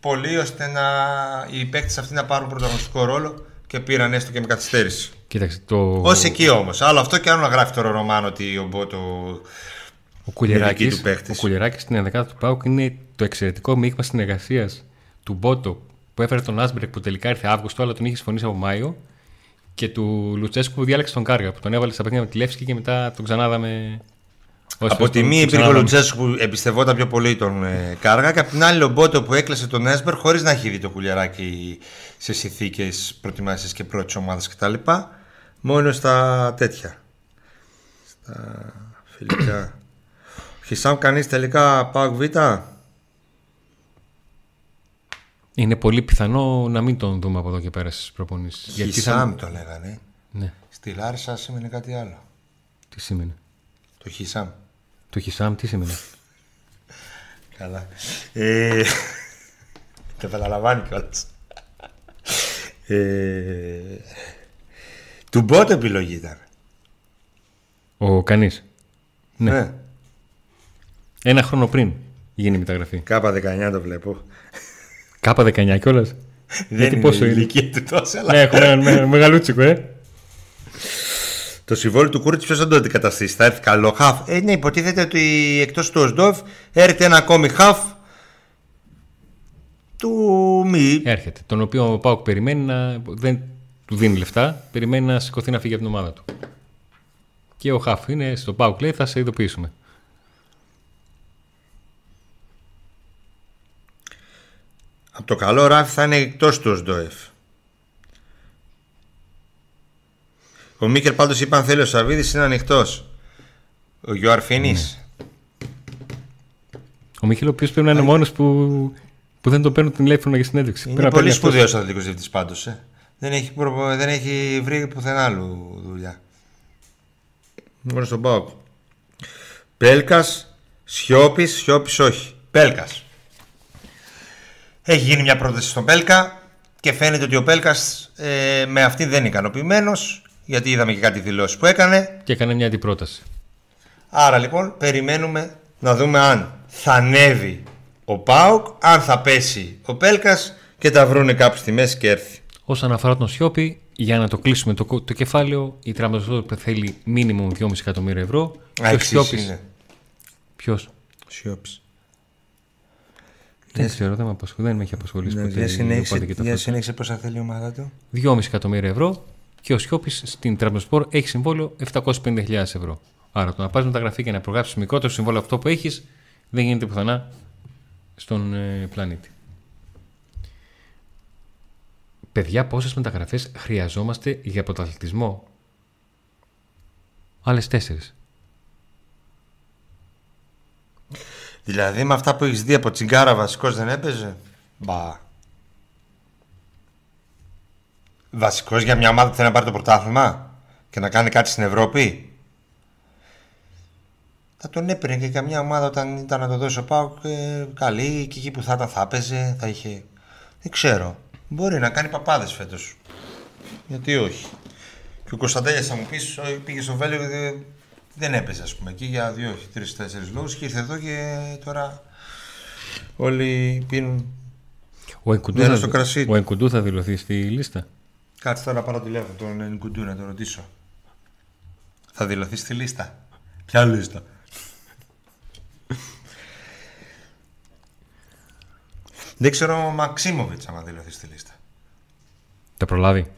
πολύ ώστε να οι παίκτες αυτοί να πάρουν πρωταγωνιστικό ρόλο και πήραν έστω και με καθυστέρηση. Κοίταξε, το... Ω εκεί όμως. Άλλο αυτό και άλλο να γράφει τώρα ο Ρωμάνο ότι ο Μπότο. Ο Κουλιεράκης, δική του παίκτης. ο Κουλιεράκης στην ενδεκάδα του Πάουκ είναι το εξαιρετικό μείγμα συνεργασίας του Μπότο που έφερε τον Άσμπρεκ που τελικά ήρθε Αύγουστο, αλλά τον είχε συμφωνήσει από Μάιο. Και του Λουτσέσκου που διάλεξε τον Κάργα που τον έβαλε στα παιχνίδια με τη Λεύσκη και μετά τον ξανάδαμε. Όσοι από ως τη τον- μία τον υπήρχε ο ξανάδαμε. Λουτσέσκου που εμπιστευόταν πιο πολύ τον ε, Κάργα και από την άλλη ο Μπότο που έκλεισε τον Έσμπερ χωρίς να έχει δει το κουλιαράκι σε συνθήκες προετοιμασία και πρώτης ομάδας κτλ. Μόνο στα τέτοια. Στα φιλικά. Χισάμ κανείς τελικά πάω Β; Είναι πολύ πιθανό να μην τον δούμε από εδώ και πέρα στις προπονήσεις. Χισάμ το λέγανε. Ναι, Στη Λάρισα σημαίνει κάτι άλλο. τι σήμαινε; Το Χισάμ. Το Χισάμ τι σήμαινε. Καλά. Ε, το καταλαβαίνει κιόλας. Ε, του Μπότο επιλογή ήταν. Ο κανείς. Ναι. Ναι. Ένα χρόνο πριν γίνει η μεταγραφή. Κάπα 19 το βλέπω. Κάπα 19 κιόλας. Δεν Γιατί είναι πόσο η είναι; ηλικία του τόσο, αλλά ναι, έχουμε ένα με- μεγαλούτσικο, ε. Το συμβόλαιο του Κούρτ ποιος θα το αντικαταστήσει. Θα έρθει καλό χαφ; Ε, ναι, υποτίθεται ότι εκτός του Οσντόφ έρχεται ένα ακόμη χαφ του μη. Έρχεται. Τον οποίο ο Πάουκ περιμένει να. δεν του δίνει λεφτά, περιμένει να σηκωθεί να φύγει από την ομάδα του. Και ο Χαφ είναι στο Πάουκ, λέει, θα σε ειδοποιήσουμε. Από το καλό ράφι θα είναι εκτός του ΟΣΔΟΕΦ. Ο Μίκελ πάντως είπε αν θέλει ο Σαββίδης είναι ανοιχτός. Ο Γιώαρ Φίνης. Ο Μίχελ, ο οποίος πρέπει να είναι μόνος που, που δεν τον παίρνουν τηλέφωνο για συνέντευξη. Πρέπει Είναι να παίρνει πολύ αυτός. σπουδαίος αθλητικός διευθυντής πάντως. Ε. Δεν, έχει, προ- δεν έχει βρει πουθενά άλλου δουλειά. Μόνο στον Πάοκ. Πέλκας, Σιώπης, Σιώπης όχι. Πέλκας. Έχει γίνει μια πρόταση στον Πέλκα και φαίνεται ότι ο Πέλκας ε, με αυτή δεν είναι ικανοποιημένος γιατί είδαμε και κάτι δηλώσεις που έκανε. Και έκανε μια αντιπρόταση. Άρα λοιπόν περιμένουμε να δούμε αν θα ανέβει ο Πάοκ, αν θα πέσει ο Πέλκας και τα βρούνε κάπου στη μέση και έρθει. Όσον αφορά τον Σιώπη, για να το κλείσουμε το, το κεφάλαιο, η Τραμπαζόρ θέλει μήνυμο 2,5 εκατομμύρια ευρώ. Α, και ο εξής Σιώπης. είναι. Ποιος; Σιώπης. Δεν ξέρω, δεν με, απασχολεί, δεν με έχει απασχολήσει ποτέ. Για η συνέχισε, Λεωπάρδη και τα για φώτα. συνέχισε πόσα θέλει η ομάδα του. 2,5 εκατομμύρια ευρώ και ο Σιώπη στην Τραμποσπορ έχει συμβόλαιο 750.000 ευρώ. Άρα το να πάρεις μεταγραφή και να προγράψεις μικρότερο συμβόλαιο αυτό που έχεις δεν γίνεται πουθενά στον ε, πλανήτη. Παιδιά, πόσες μεταγραφές χρειαζόμαστε για πρωταθλητισμό; Άλλες τέσσερις. Δηλαδή με αυτά που έχεις δει από τσιγκάρα βασικός δεν έπαιζε; Μπα. Βασικός για μια ομάδα που θέλει να πάρει το πρωτάθλημα και να κάνει κάτι στην Ευρώπη. Θα τον έπαιρνε και καμιά ομάδα όταν ήταν να το δώσει ο Πάουκ ε, καλή και εκεί που θα ήταν θα έπαιζε, θα είχε. Δεν ξέρω. Μπορεί να κάνει παπάδες φέτος. Γιατί όχι. Και ο Κωνσταντέλιας θα μου πεις πήγε στο Βέλγιο και δεν- δεν έπαιζε, ας πούμε, εκεί για δύο, τρει-τέσσερι λόγους και ήρθε εδώ και τώρα όλοι πίνουν. Ο Ενκουντού, Ναι, θα, στο κρασί του. ο Ενκουντού θα δηλωθεί στη λίστα; Κάτσε τώρα να πάρω τηλέφωνο τον Νικουντού να τον ρωτήσω. Θα δηλωθείς στη λίστα; Ποια λίστα; Δεν ξέρω ο Μαξίμοβιτς άμα δηλωθείς στη λίστα. Θα προλάβει.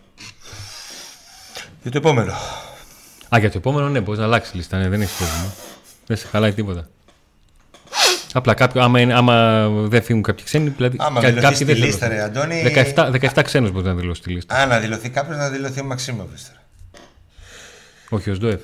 Για το επόμενο. Α, για το επόμενο ναι, μπορείς να αλλάξεις λίστα. Ναι, δεν έχεις πρόβλημα. Δεν σε χαλάει τίποτα. Απλά κάποιο, άμα, είναι, άμα δεν φύγουν κάποιοι ξένοι, δηλαδή. Άμα κα- δηλωθεί κάποιοι στη δεν λίστα, θέλουν. ρε Αντώνη. 17, 17 ξένους μπορείς να δηλώσεις στη λίστα. Α, να δηλωθεί κάποιος να δηλωθεί ο Μαξίμοβιτς. τώρα. Όχι ο Σντοεφ.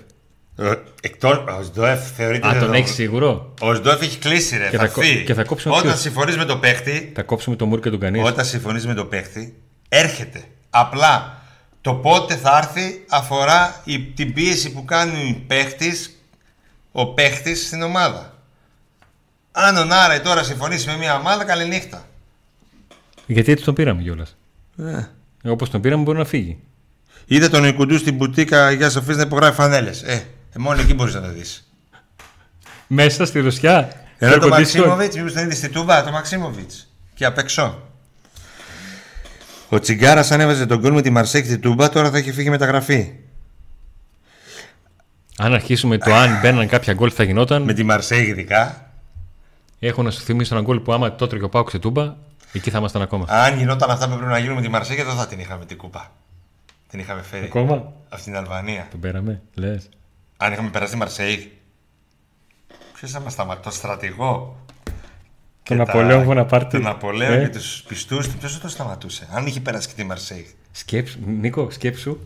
Ε, Εκτός, ο Σντοεφ θεωρείται Α, τον δεδομένο. έχεις σίγουρο; Ο Σντοεφ έχει κλείσει ρε, Και θα, θα κο- φύγει. και θα κόψουμε Όταν ποιος; συμφωνείς με το παίχτη, Θα κόψουμε το Μουρ και τον Κανή. Όταν συμφωνείς με το παίχτη, έρχεται. Απλά το πότε θα έρθει αφορά η, την πίεση που κάνει ο παίχτης, ο παίχτης στην ομάδα. Αν ο Νάρα τώρα συμφωνήσει με μια ομάδα, καληνύχτα. Γιατί έτσι τον πήραμε κιόλας. Ε. Όπως τον πήραμε, μπορεί να φύγει. Είδε τον Ικουντού στην μπουτίκα για Σοφής να υπογράφει φανέλες. Ε, ε, μόνο εκεί μπορείς να το δεις. Μέσα στη Ρωσιά. Ενώ air το condition. Μαξίμοβιτς, μήπως τον είδες στη Τούμπα, το Μαξίμοβιτς. Και απ' έξω. Ο Τσιγκάρας αν έβαζε τον γκολ με τη Μαρσέκ στη Τούμπα, τώρα θα έχει φύγει μεταγραφή. Αν αρχίσουμε το αν μπαίναν κάποια γκολ θα γινόταν, Με τη Μαρσέγ ειδικά. Έχω να σου θυμίσω ένα γκολ που άμα τότε και ο Πάουκ σε τούμπα, εκεί θα ήμασταν ακόμα. Αν γινόταν αυτά που πρέπει να γίνουν με τη Μαρσέγ, δεν θα την είχαμε την κούπα. Την είχαμε φέρει. Ακόμα; Αυτή την Αλβανία. Τον πέραμε, λες. Αν είχαμε περάσει τη Μαρσέγ. Ποιος θα μας σταματήσει, το στρατηγό. Τον Και Ναπολέον τα- Βοναπάρτη. Τον Ναπολέον Ε. και τους πιστούς του, ποιος θα το σταματούσε. Αν είχε περάσει και τη Μαρσέγ. Σκέψου, Νίκο, σκέψου.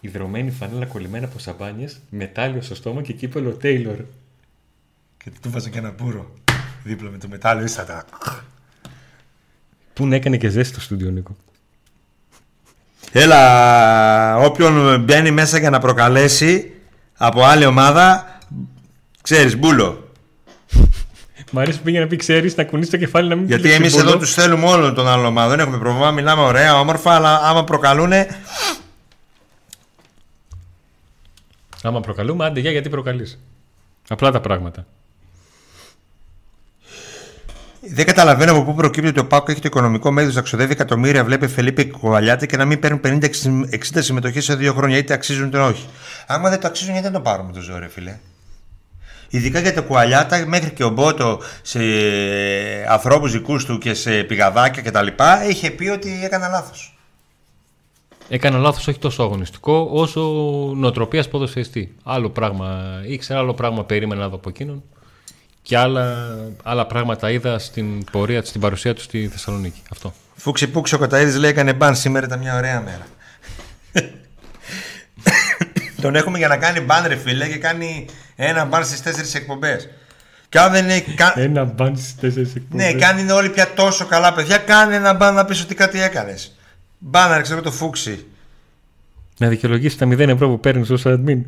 Ιδρωμένη φανέλα κολλημένα από σαμπάνιες, μετάλλιο στο στόμα και κύπελο Τέιλορ. Και του βάζω και ένα μπούρο. Δίπλα με το μετάλλιο ίστατα. Πού να έκανε και ζέστη στο στούντιο, Νίκο. Έλα, όποιον μπαίνει μέσα για να προκαλέσει από άλλη ομάδα, ξέρεις, μπούλο. Μ' αρέσει που πήγε να πει: Ξέρεις, να κουνήσει το κεφάλι να μην Γιατί πει εμείς ξυμπολό. εδώ τους θέλουμε όλων των άλλων ομάδων. Δεν έχουμε πρόβλημα. Μιλάμε ωραία, όμορφα, αλλά άμα προκαλούν. Άμα προκαλούμε, άντε για γιατί προκαλείς. Απλά τα πράγματα. Δεν καταλαβαίνω από πού προκύπτει ότι ο Πάκο έχει το οικονομικό μέγεθος να ξοδεύει εκατομμύρια. Βλέπει Φελίπε Κουβαλιάτη και να μην παίρνουν 50-60 συμμετοχές σε δύο χρόνια. Είτε αξίζουν είτε όχι. Άμα δεν το αξίζουν, γιατί δεν το πάρουμε το ζόρι, φίλε; Ειδικά για το Κουαλιάτα, μέχρι και ο Μπότο σε ανθρώπους δικούς του και σε πηγαδάκια κτλ. είχε πει ότι έκανε λάθος. Έκανα λάθος όχι τόσο αγωνιστικό, όσο νοοτροπίας ποδοσφαιριστή. Άλλο πράγμα ήξερα, άλλο πράγμα περίμενα να δω από εκείνον. Και άλλα, άλλα πράγματα είδα στην πορεία στην παρουσία του στη Θεσσαλονίκη. Αυτό. Φούξη Πούξη ο Κοταίδης λέει έκανε μπαν σήμερα ήταν μια ωραία μέρα. Τον έχουμε για να κάνει μπαν ρε φίλε και κάνει ένα μπαν στις τέσσερις εκπομπές. Και αν δεν έχει κα... Ένα μπαν στις τέσσερις εκπομπές. Ναι, κάνει όλοι πια τόσο καλά παιδιά. Κάνε ένα μπαν να πεις ότι κάτι έκανες. Μπαν, ξέρω το φούξη. Να δικαιολογήσει τα 0 ευρώ που παίρνεις ως admin.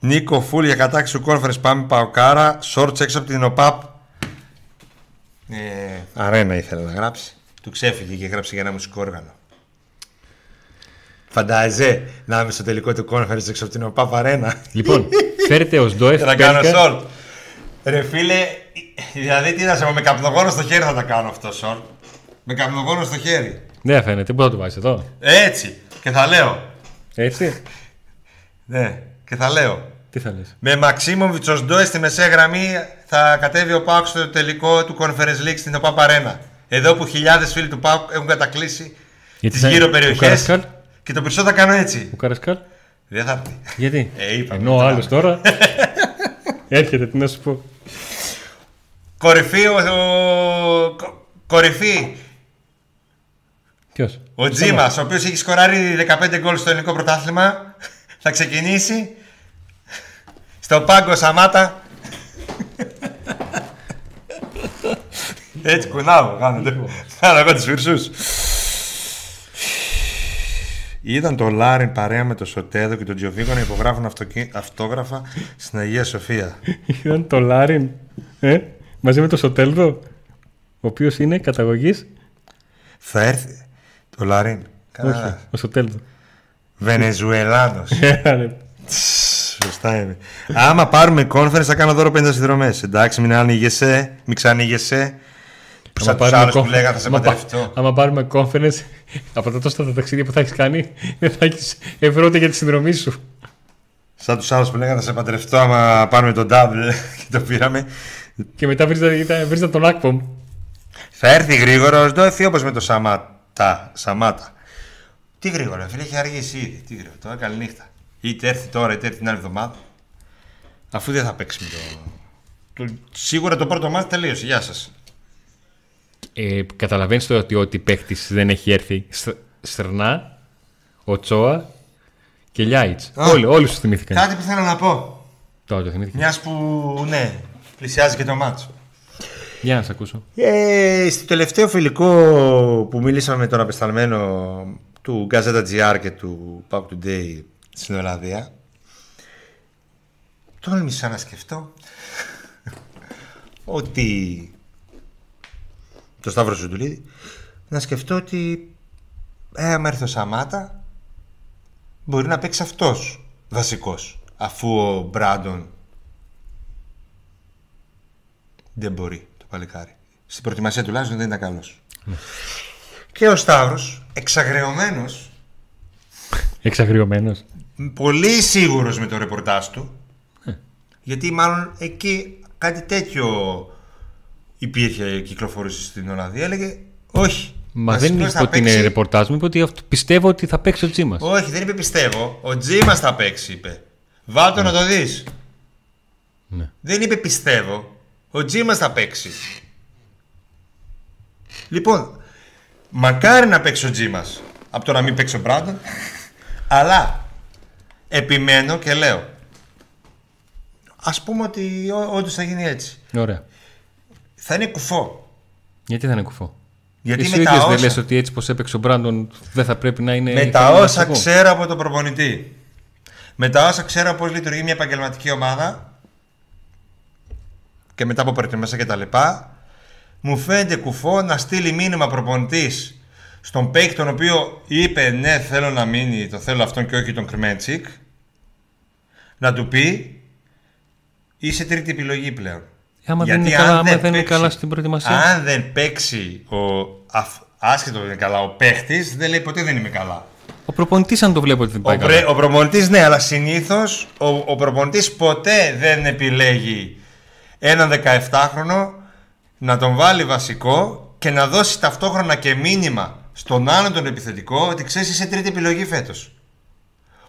Νίκο Φούλ για κατάξυση του conference πάμε Παοκάρα. Σόρτς έξω από την ΟΠΑΠ. Ε, αρένα ήθελε να γράψει. Του ξέφυγε και γράψε για ένα μουσικό όργανο. Φαντάζε να είμαι στο τελικό του conference έξω από την ΟΠΑΠ Αρένα; Λοιπόν, φέρετε ως ντοεφ. Και θα κάνω short. Ρε φίλε, δηλαδή τι να σε πω, με καπνογόνο στο χέρι θα τα κάνω αυτό short. Με καπνογόνο στο χέρι. Δεν φαίνεται, πού θα το βάζεις εδώ; Έτσι. Και θα λέω. Έτσι; Ναι. Και θα λέω. Τι θα λες; Με Μαξίμοβιτ ω ντόε στη μεσαία γραμμή θα κατέβει ο Πάουκ στο τελικό του Conference League στην ΟΠΑΠ Αρένα. Εδώ που χιλιάδες φίλοι του Πάουκ έχουν κατακλείσει Γιατί τις θα- γύρω ο περιοχές. Καρασκάλ; Και το περισσότερο θα κάνω έτσι. Ο Καρασκάλ. Δεν θα έρθει. Γιατί; Ε, είπαμε, Ενώ ο δεν άλλος θα- τώρα; Έρχεται, τι να σου πω. Κορυφή, ο, ο- κο- κορυφή. Ποιος; Ο Τζίμας, ο οποίος έχει σκοράρει 15 γκολ στο ελληνικό πρωτάθλημα, θα ξεκινήσει στο πάγκο Σαμάτα. Έτσι κουνάω, κάνετε. Κάνω εγώ τους φυρσούς. Είδαν το Λάριν παρέα με το Σωτέδο και τον Τζιοβίκο να υπογράφουν αυτοκι- αυτόγραφα στην Αγία Σοφία. Ήταν το Λάριν. Ε, μαζί με το Σοτέλδο. Ο οποίος είναι καταγωγής. Θα έρθει το Λάριν. Όχι, Καλά. ο Σοτέλδο. Βενεζουελάνος. Ε, ρε. Σωστά είναι. Άμα πάρουμε conference θα κάνω δώρο 50 συνδρομέ. Εντάξει, μην ανοίγεσαι, μην ξανοίγεσαι. Που σαν τους άλλους που conference- λέγανε θα σε άμα πα- παντρευτώ. Άμα πάρουμε conference, από τα τόσα τα ταξίδια που θα έχει κάνει, δεν θα έχει ευρώ ούτε για τη συνδρομή σου. Σαν τους άλλους που λέγανε θα σε παντρευτώ άμα πάρουμε τον double και το πήραμε. Και μετά βρίζα τον Ακπομ. Θα έρθει γρήγορο, το έφυγε όπως με το Σαμάτα. Σαμάτα. Τι γρήγορα, φίλε, έχει αργήσει ήδη. Τι γρήγορα, τώρα καληνύχτα. Είτε έρθει τώρα, είτε έρθει την άλλη εβδομάδα. Αφού δεν θα παίξει με το. το... Σίγουρα το πρώτο μάτι τελείωσε. Γεια σας. Ε, Καταλαβαίνεις το ότι ό,τι παίχτης δεν έχει έρθει. Στ- Στερνά, ο Τσόα και Λιάιτς. Α. Όλοι, όλοι σου θυμήθηκαν. Κάτι που θέλω να πω. Τώρα το θυμήθηκα. Μιας που ναι, πλησιάζει και το μάτσο. Για να σε ακούσω. Ε, στο τελευταίο φιλικό που μιλήσαμε με τον απεσταλμένο του Gazeta GR και του Pub Today στην Ολλανδία τόλμησα να σκεφτώ ότι το Σταύρο Ζουντουλίδη να σκεφτώ ότι ε, άμα έρθει ο Σαμάτα μπορεί να παίξει αυτός βασικός αφού ο Μπράντον δεν μπορεί το παλικάρι. Στην προετοιμασία τουλάχιστον δεν ήταν καλός. Και ο Σταύρος, εξαγρεωμένος, Εξαγριωμένος. πολύ σίγουρος με το ρεπορτάζ του, γιατί μάλλον εκεί κάτι τέτοιο υπήρχε, κυκλοφορούσε στην Ολλανδία, έλεγε όχι. Μα βασικός δεν είπε θα ότι είναι παίξει- ρεπορτάζ μου, είπε ότι αυτό- πιστεύω ότι θα παίξει ο Τζίμας. Όχι, δεν είπε πιστεύω. Ο Τζίμας θα παίξει, είπε. Βάλ' να το δεις. Ναι. Δεν είπε πιστεύω. Ο Τζίμας θα παίξει. Λοιπόν, μακάρι να παίξει ο Τζίμας από το να μην παίξει ο Μπράντον. αλλά επιμένω και λέω. Ας πούμε ότι ό- όντως θα γίνει έτσι. Ωραία. Θα είναι κουφό. Γιατί θα είναι κουφό; Γιατί Εσύ με ο τα ίδιος δεν όσα- λες ότι έτσι πως έπαιξε ο Μπράντον δεν θα πρέπει να είναι... Με τα ικανός όσα βασικό. ξέρω από τον προπονητή. Με τα όσα ξέρω πώς λειτουργεί μια επαγγελματική ομάδα και μετά από προετοιμασία και τα λοιπά, μου φαίνεται κουφό να στείλει μήνυμα προπονητής στον παίκτη τον οποίο είπε ναι θέλω να μείνει, το θέλω αυτόν και όχι τον Κρμέντσικ να του πει είσαι τρίτη επιλογή πλέον. Άμα δεν Γιατί είναι καλά, αν άμα δεν είναι παίξει- καλά στην προετοιμασία. Αν δεν παίξει ο, αφ- άσχετος δεν είναι καλά ο παίχτης δεν λέει ποτέ δεν είμαι καλά. Ο προπονητής αν το βλέπω ότι δεν πάει Ο, καλά. πρε, ο προπονητής ναι, αλλά συνήθως ο, ο προπονητής ποτέ δεν επιλέγει έναν 17χρονο να τον βάλει βασικό και να δώσει ταυτόχρονα και μήνυμα στον άλλον τον επιθετικό ότι ξέρεις είσαι τρίτη επιλογή φέτος.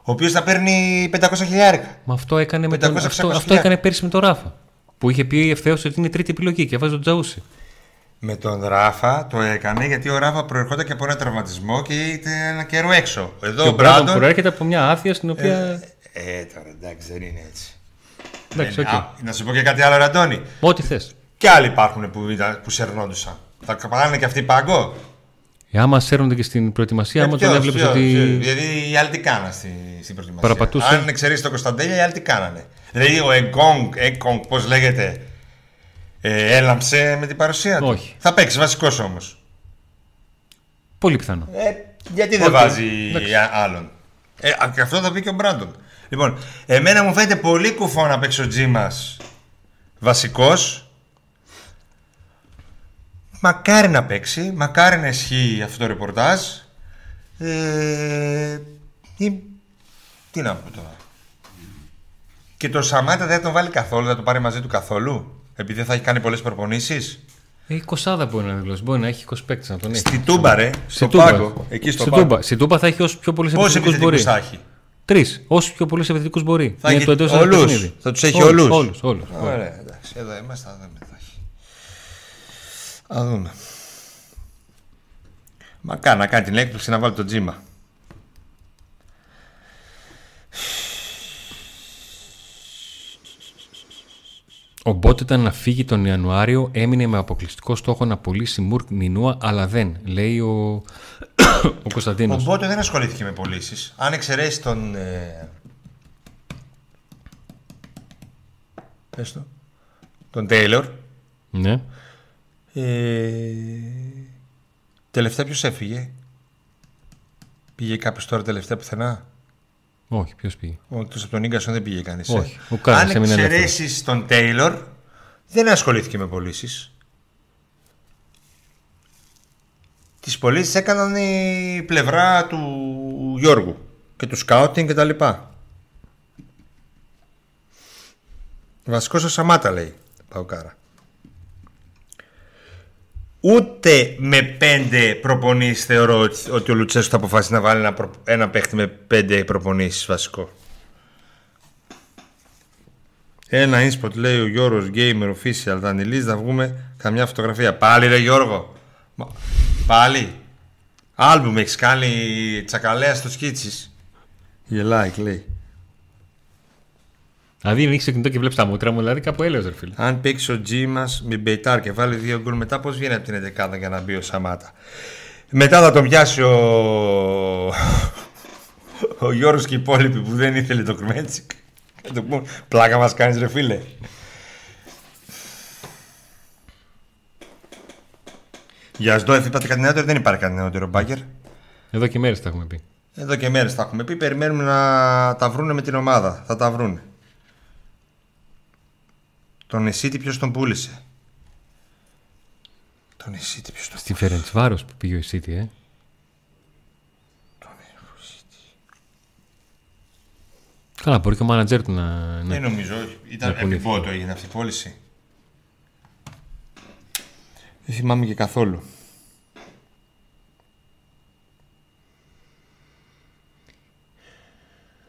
Ο οποίος θα παίρνει 500 χιλιάρικα. Μα αυτό έκανε, με τον, 500-600 αυτό, αυτό χιλιάδες. έκανε πέρσι με τον Ράφα. Που είχε πει ευθέως ότι είναι η τρίτη επιλογή και βάζει τον Τζαούσι. Με τον Ράφα το έκανε γιατί ο Ράφα προερχόταν και από ένα τραυματισμό και ήταν ένα καιρό έξω. Εδώ και ο ο Μπράντον Μπράντον. προέρχεται από μια άθεια στην οποία. Ε, τώρα εντάξει, δεν είναι έτσι. Εντάξει, Δεν- οκ. α, να σου πω και κάτι άλλο, Ραντώνη. Ό,τι θες. Και άλλοι υπάρχουν που, ήταν- που σερνόντουσαν. Θα πάνε και αυτοί πάγκο. Ε, άμα σέρνονται και στην προετοιμασία, άμα τον Ποιος, έβλεπε ποιος, ότι. ποιος. Δηλαδή οι άλλοι τι κάνανε στη, στην προετοιμασία; Παραπατούσε. Αν εξαιρέσει το Κωνσταντέλια, οι άλλοι τι κάνανε; Δηλαδή ο Εγκόγκ, Εγκόγκ πώς λέγεται, ε, έλαμψε με την παρουσία του; Όχι. Θα παίξει βασικός όμως. Πολύ πιθανό. Ε, γιατί δεν Οκ, βάζει εντάξει. α- άλλον; Ε, α, και αυτό θα πει και ο Μπράντον. Λοιπόν, εμένα μου φαίνεται πολύ κουφό να παίξει ο Τζίμας βασικός. Μακάρι να παίξει, μακάρι να ισχύει αυτό το ρεπορτάζ. Ε, ή- τι να πω τώρα. Και το Σαμάτα δεν θα τον βάλει καθόλου, δεν θα το πάρει μαζί του καθόλου. Επειδή θα έχει κάνει πολλές προπονήσεις. Έχει κοσάδα μπορεί να δηλώσει. Μπορεί να έχει 20 παίκτες να τον έχει. Στη Τούμπα, ρε. Στη Στο Τούμπα. πάγκο. Εκεί στο Στη πάγκο. Τούμπα. Στη Τούμπα θα έχει όσου πιο πολλού Πόσοι επιθετικούς μπορεί. επιθετικούς θα έχει; Τρεις. Όσους πιο πολλούς επιθετικούς μπορεί. Θα Είναι έχει το εντός έδρας όλους. παιχνίδι. Θα τους έχει όλους. Όλους, όλους. Ωραία, εντάξει. Εδώ είμαστε, θα δούμε. Θα έχει. Θα δούμε. Μα κάνει να κάνει την έκπληξη να βάλει το τζίμα. Ο Μπότ ήταν να φύγει τον Ιανουάριο, έμεινε με αποκλειστικό στόχο να πωλήσει Μουρκ Νινούα, αλλά δεν, λέει ο, ο Ο Κωνσταντίνο. Μπότο δεν ασχολήθηκε με πωλήσεις. Αν εξαιρέσεις τον. Ε... Πες το. Τον Τέιλορ. Ναι. Ε... Τελευταία ποιος έφυγε; Πήγε κάποιος τώρα τελευταία πουθενά; Όχι, ποιος πήγε; Όχι, εκτός από τον Ίγκασον δεν πήγε κανείς. Όχι, ε. ο Κάρας Αν έμεινε εξαιρέσεις τον Τέιλορ, δεν ασχολήθηκε με πωλήσεις. Τις πωλήσεις έκαναν η πλευρά του Γιώργου και του σκάουτινγκ και τα λοιπά. Βασικός ο Σαμάτα λέει, Παουκάρα. Ούτε με πέντε προπονήσεις θεωρώ ότι- ότι ο Λουτσέσκου θα αποφασίσει να βάλει ένα, προ- ένα παίχτη με πέντε προπονήσεις βασικό. Ένα inspot λέει ο Γιώργος Gamer Official Δανειλής να βγούμε καμιά φωτογραφία. Πάλι ρε Γιώργο. Μα- Πάλι. Άλμπουμ έχεις κάνει τσακαλέα στο σκίτσις. Γελάει λέει. Δηλαδή, ανοίξει το κινητό και βλέπεις τα μούτρα μου, δηλαδή κάπου έλεος, ρε φίλε. Αν παίξει ο Τζι μα με Μπεϊτάρ και βάλει δύο γκολ μετά, πώς βγαίνει από την 11 για να μπει ο Σαμάτα; Μετά θα τον πιάσει ο, ο Γιώργος και οι υπόλοιποι που δεν ήθελε το Κρμέντσικ. Θα του πούν, πλάκα μας κάνεις ρε φίλε. Για Σντόεφ είπατε κάτι νεότερο, δεν υπάρχει κάτι νεότερο μπάγκερ. Εδώ και μέρες τα έχουμε πει. Εδώ και μέρες τα έχουμε πει, περιμένουμε να τα βρούνε με την ομάδα. Θα τα βρούνε. Τον Εσίτη ποιος τον πούλησε; Τον Εσίτη ποιος τον Στη Φερεντσβάρος που πήγε ο City, ε. Καλά, μπορεί και ο μάνατζερ του να. Δεν να... νομίζω, όχι. ήταν Να κουνηθεί. επιβότο έγινε αυτή η πώληση. Δεν θυμάμαι και καθόλου.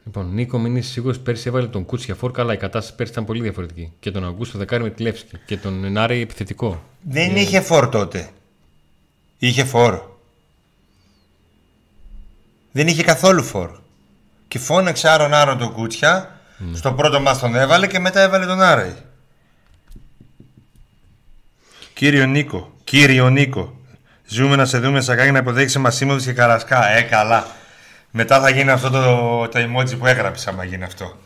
Λοιπόν, Νίκο, μην είσαι σίγουρος πέρσι έβαλε τον Κούτσια φόρ. Καλά, η κατάσταση πέρσι ήταν πολύ διαφορετική. Και τον Αγκούστο Δεκάρη με τη Λεύσκη. Και τον Νάρε επιθετικό. Δεν είχε φόρ τότε. Είχε φόρ. Δεν είχε καθόλου φόρ. Και φώναξε άρον άρον τον Κούτσια. Στο πρώτο μας τον έβαλε και μετά έβαλε τον Άρεϊ. Κύριο Νίκο, κύριο Νίκο, ζούμε να σε δούμε σακάκι να υποδέχεσαι Μασίμωδης και Καρασκά. Ε, καλά. Μετά θα γίνει αυτό το, το emoji που έγραψα, άμα γίνει αυτό.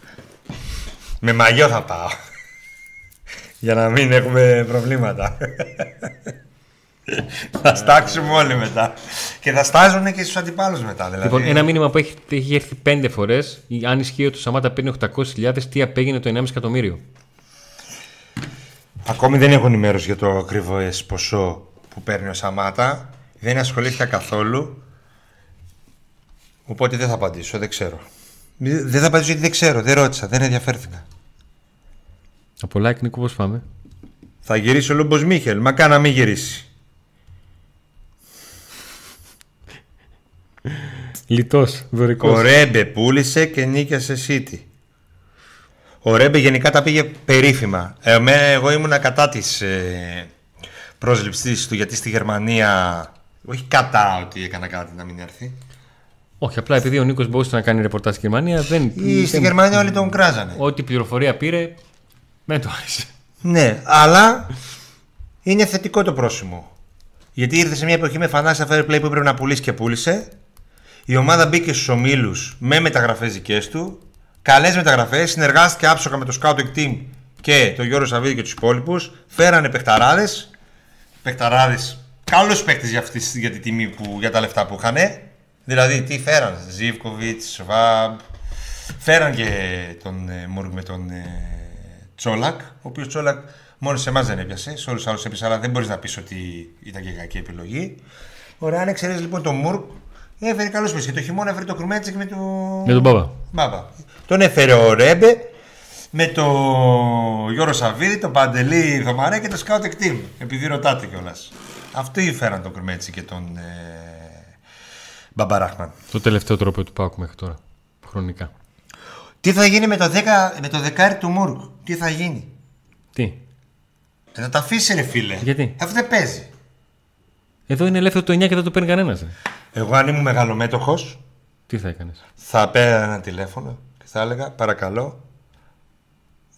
Με μαγιό θα πάω. Για να μην έχουμε προβλήματα. θα στάξουμε όλοι μετά. Και θα στάζουν και στους αντιπάλους μετά. Δηλαδή. Λοιπόν, ένα μήνυμα που έχει, έχει έρθει πέντε φορές. Αν ισχύει ότι ο Σαμάτα παίρνει 800.000, τι απέγινε το 1,5 εκατομμύριο; Ακόμη δεν έχω ενημέρωση για το ακριβώ ποσό που παίρνει ο Σαμάτα. Δεν ασχολήθηκα καθόλου. Οπότε δεν θα απαντήσω, δεν ξέρω. Δεν θα απαντήσω γιατί δεν ξέρω, δεν ρώτησα, δεν ενδιαφέρθηκα. Από like, Νίκο, πώς πάμε; Θα γυρίσει ο Λούμπος Μίχελ, μα κάνα μην γυρίσει. Λιτός, δωρικός. Ο Ρέμπε πούλησε και νίκιασε City. Ο Ρέμπε γενικά τα πήγε περίφημα. Ε, με- εγώ ήμουνα κατά της ε, πρόσληψη του γιατί στη Γερμανία. Όχι κατά ότι έκανα κάτι να μην έρθει. Όχι, απλά επειδή ο Νίκος μπορούσε να κάνει ρεπορτάζ στη Γερμανία, δεν. Ή στη δεν- Γερμανία όλοι τον κράζανε. Ό,τι πληροφορία πήρε, δεν το άρεσε. Ναι, αλλά είναι θετικό το πρόσημο. Γιατί ήρθε σε μια εποχή με φανάσια fair play που έπρεπε να πουλήσει και πούλησε. Η ομάδα μπήκε στους ομίλους με μεταγραφές δικές του. Καλές μεταγραφές. Συνεργάστηκε άψογα με το scouting team και τον Γιώργο Σαββίδη και τους υπόλοιπους. Φέρανε παιχταράδες. Παιχταράδες. Καλούς παίκτες για, αυτή- για, τη τιμή που, για τα λεφτά που είχαν. Δηλαδή, τι φέραν. Ζήβκοβιτ, Σβάμπ. Φέραν και τον ε, Μούργκ με τον ε, Τσόλακ. Ο οποίος Τσόλακ μόνος σε εμάς δεν έπιασε. Σε όλους τους άλλους έπιασε, αλλά δεν μπορείς να πεις ότι ήταν και κακή επιλογή. Ωραία, αν εξαιρέσεις λοιπόν τον Μούργκ, έφερε καλού παίκτε. Και το χειμώνα έφερε το Κρουμέτσικ με, το... Με τον Μπάμπα. Μπάμπα. Τον έφερε ο Ρέμπε με το Γιώργο Σαββίδη, τον Παντελή Δωμαρέ και το Scouting Team. Επειδή ρωτάτε κιόλας. Αυτοί φέραν τον Κρουμέτσι και τον ε, Μπαμπαράχμαν. Το τελευταίο τρόπο του Πάουκ μέχρι τώρα. Χρονικά. Τι θα γίνει με το, 10, με το δεκάρι του Μούργκ, τι θα γίνει; Τι; Ε, Να τα αφήσει ρε φίλε. Γιατί; Αυτό δεν παίζει. Εδώ είναι ελεύθερο το 9 και δεν το παίρνει κανένας. Εγώ αν ήμουν μεγαλομέτωχο, Τι θα έκανες; θα πέρα ένα τηλέφωνο και θα έλεγα παρακαλώ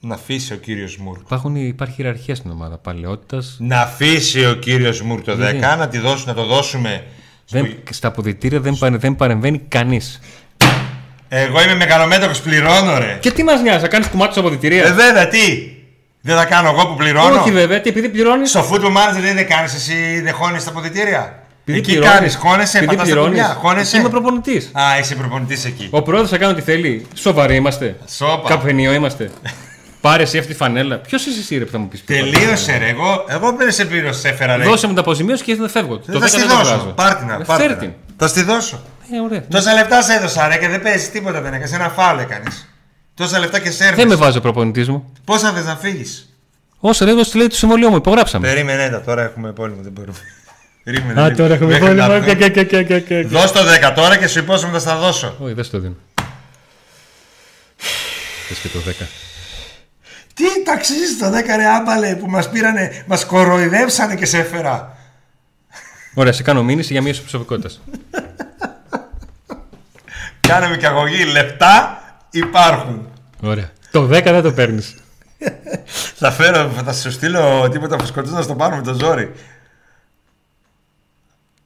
να αφήσει ο κύριος Μούργκ. Υπάρχουν, υπάρχει ιεραρχία στην ομάδα. Παλαιότητας. Να αφήσει ο κύριος Μούργκ το 10, Γιατί; να, τη δώσουν, να το δώσουμε. Στο- Δεν, στα αποδητήρια δεν, παρε- δεν παρεμβαίνει κανείς. Εγώ είμαι μεγαλομέτωχος, πληρώνω ρε. Και τι μας νοιάζει, να κάνεις κουμάτι στα αποδητήρια; Ε, βέβαια, τι; Δεν θα κάνω εγώ που πληρώνω; Όχι βέβαια, τι επειδή πληρώνεις; Στο football manager δεν, δεν κάνεις εσύ, δεν χώνεις τα αποδητήρια; Επειδή εκεί πληρώνεις. κάνεις, χώνεσαι, Επειδή πατάς τα πληρώνεις. κουμπιά, χώνεσαι. Είμαι προπονητής. Α, είσαι προπονητής εκεί. Ο πρόεδρος θα κάνει ό,τι θέλει. Σοβαροί είμαστε. Σόπα. Καφενείο είμαστε. Πάρε εσύ αυτή τη φανέλα. Ποιος είσαι εσύ, ρε, που θα μου πεις. Τελείωσε ρε. Εγώ, εγώ δεν σε πλήρω, σε έφερα ρε. Δώσε μου τα αποζημίωση και δεν φεύγω. Δεν το θα 10 στη δεν το δώσω. βγάζω. Πάρτινα, Ε, πάρτινα. Φέρ την. Θα στη δώσω. Ε, ωραία. Τόσα λεπτά σε έδωσα ρε και δεν παίζεις τίποτα δεν έκανες. Ένα φάουλ έκανες. Τόσα λεπτά και σέρβες. Δεν με βάζει ο προπονητής μου. Πόσα θες να φύγεις; Όσο λέει, το λέει το συμβολιό μου, υπογράψαμε. Περίμενε τα, τώρα έχουμε πόλεμο, δεν μπορούμε. Περίμενε. Α, τώρα έχουμε μέχρι να πόλεμο. βγω. Και- και- και- και- και- και- Δώσ' το 10 τώρα και σου υπόσχομαι θα στα δώσω. Όχι, δεν στο δίνω. Θες και το 10. Τι ταξίζει το 10 ρε άμπαλε που μας πήρανε, μας κοροϊδεύσανε και σε έφερα. Ωραία, σε κάνω μήνυση για μείωση προσωπικότητας. Κάναμε και αγωγή, λεπτά υπάρχουν. Ωραία. Το 10 δεν το παίρνεις. Θα φέρω, θα σου στείλω τίποτα φουσκωτούς να στο πάρω με το ζόρι.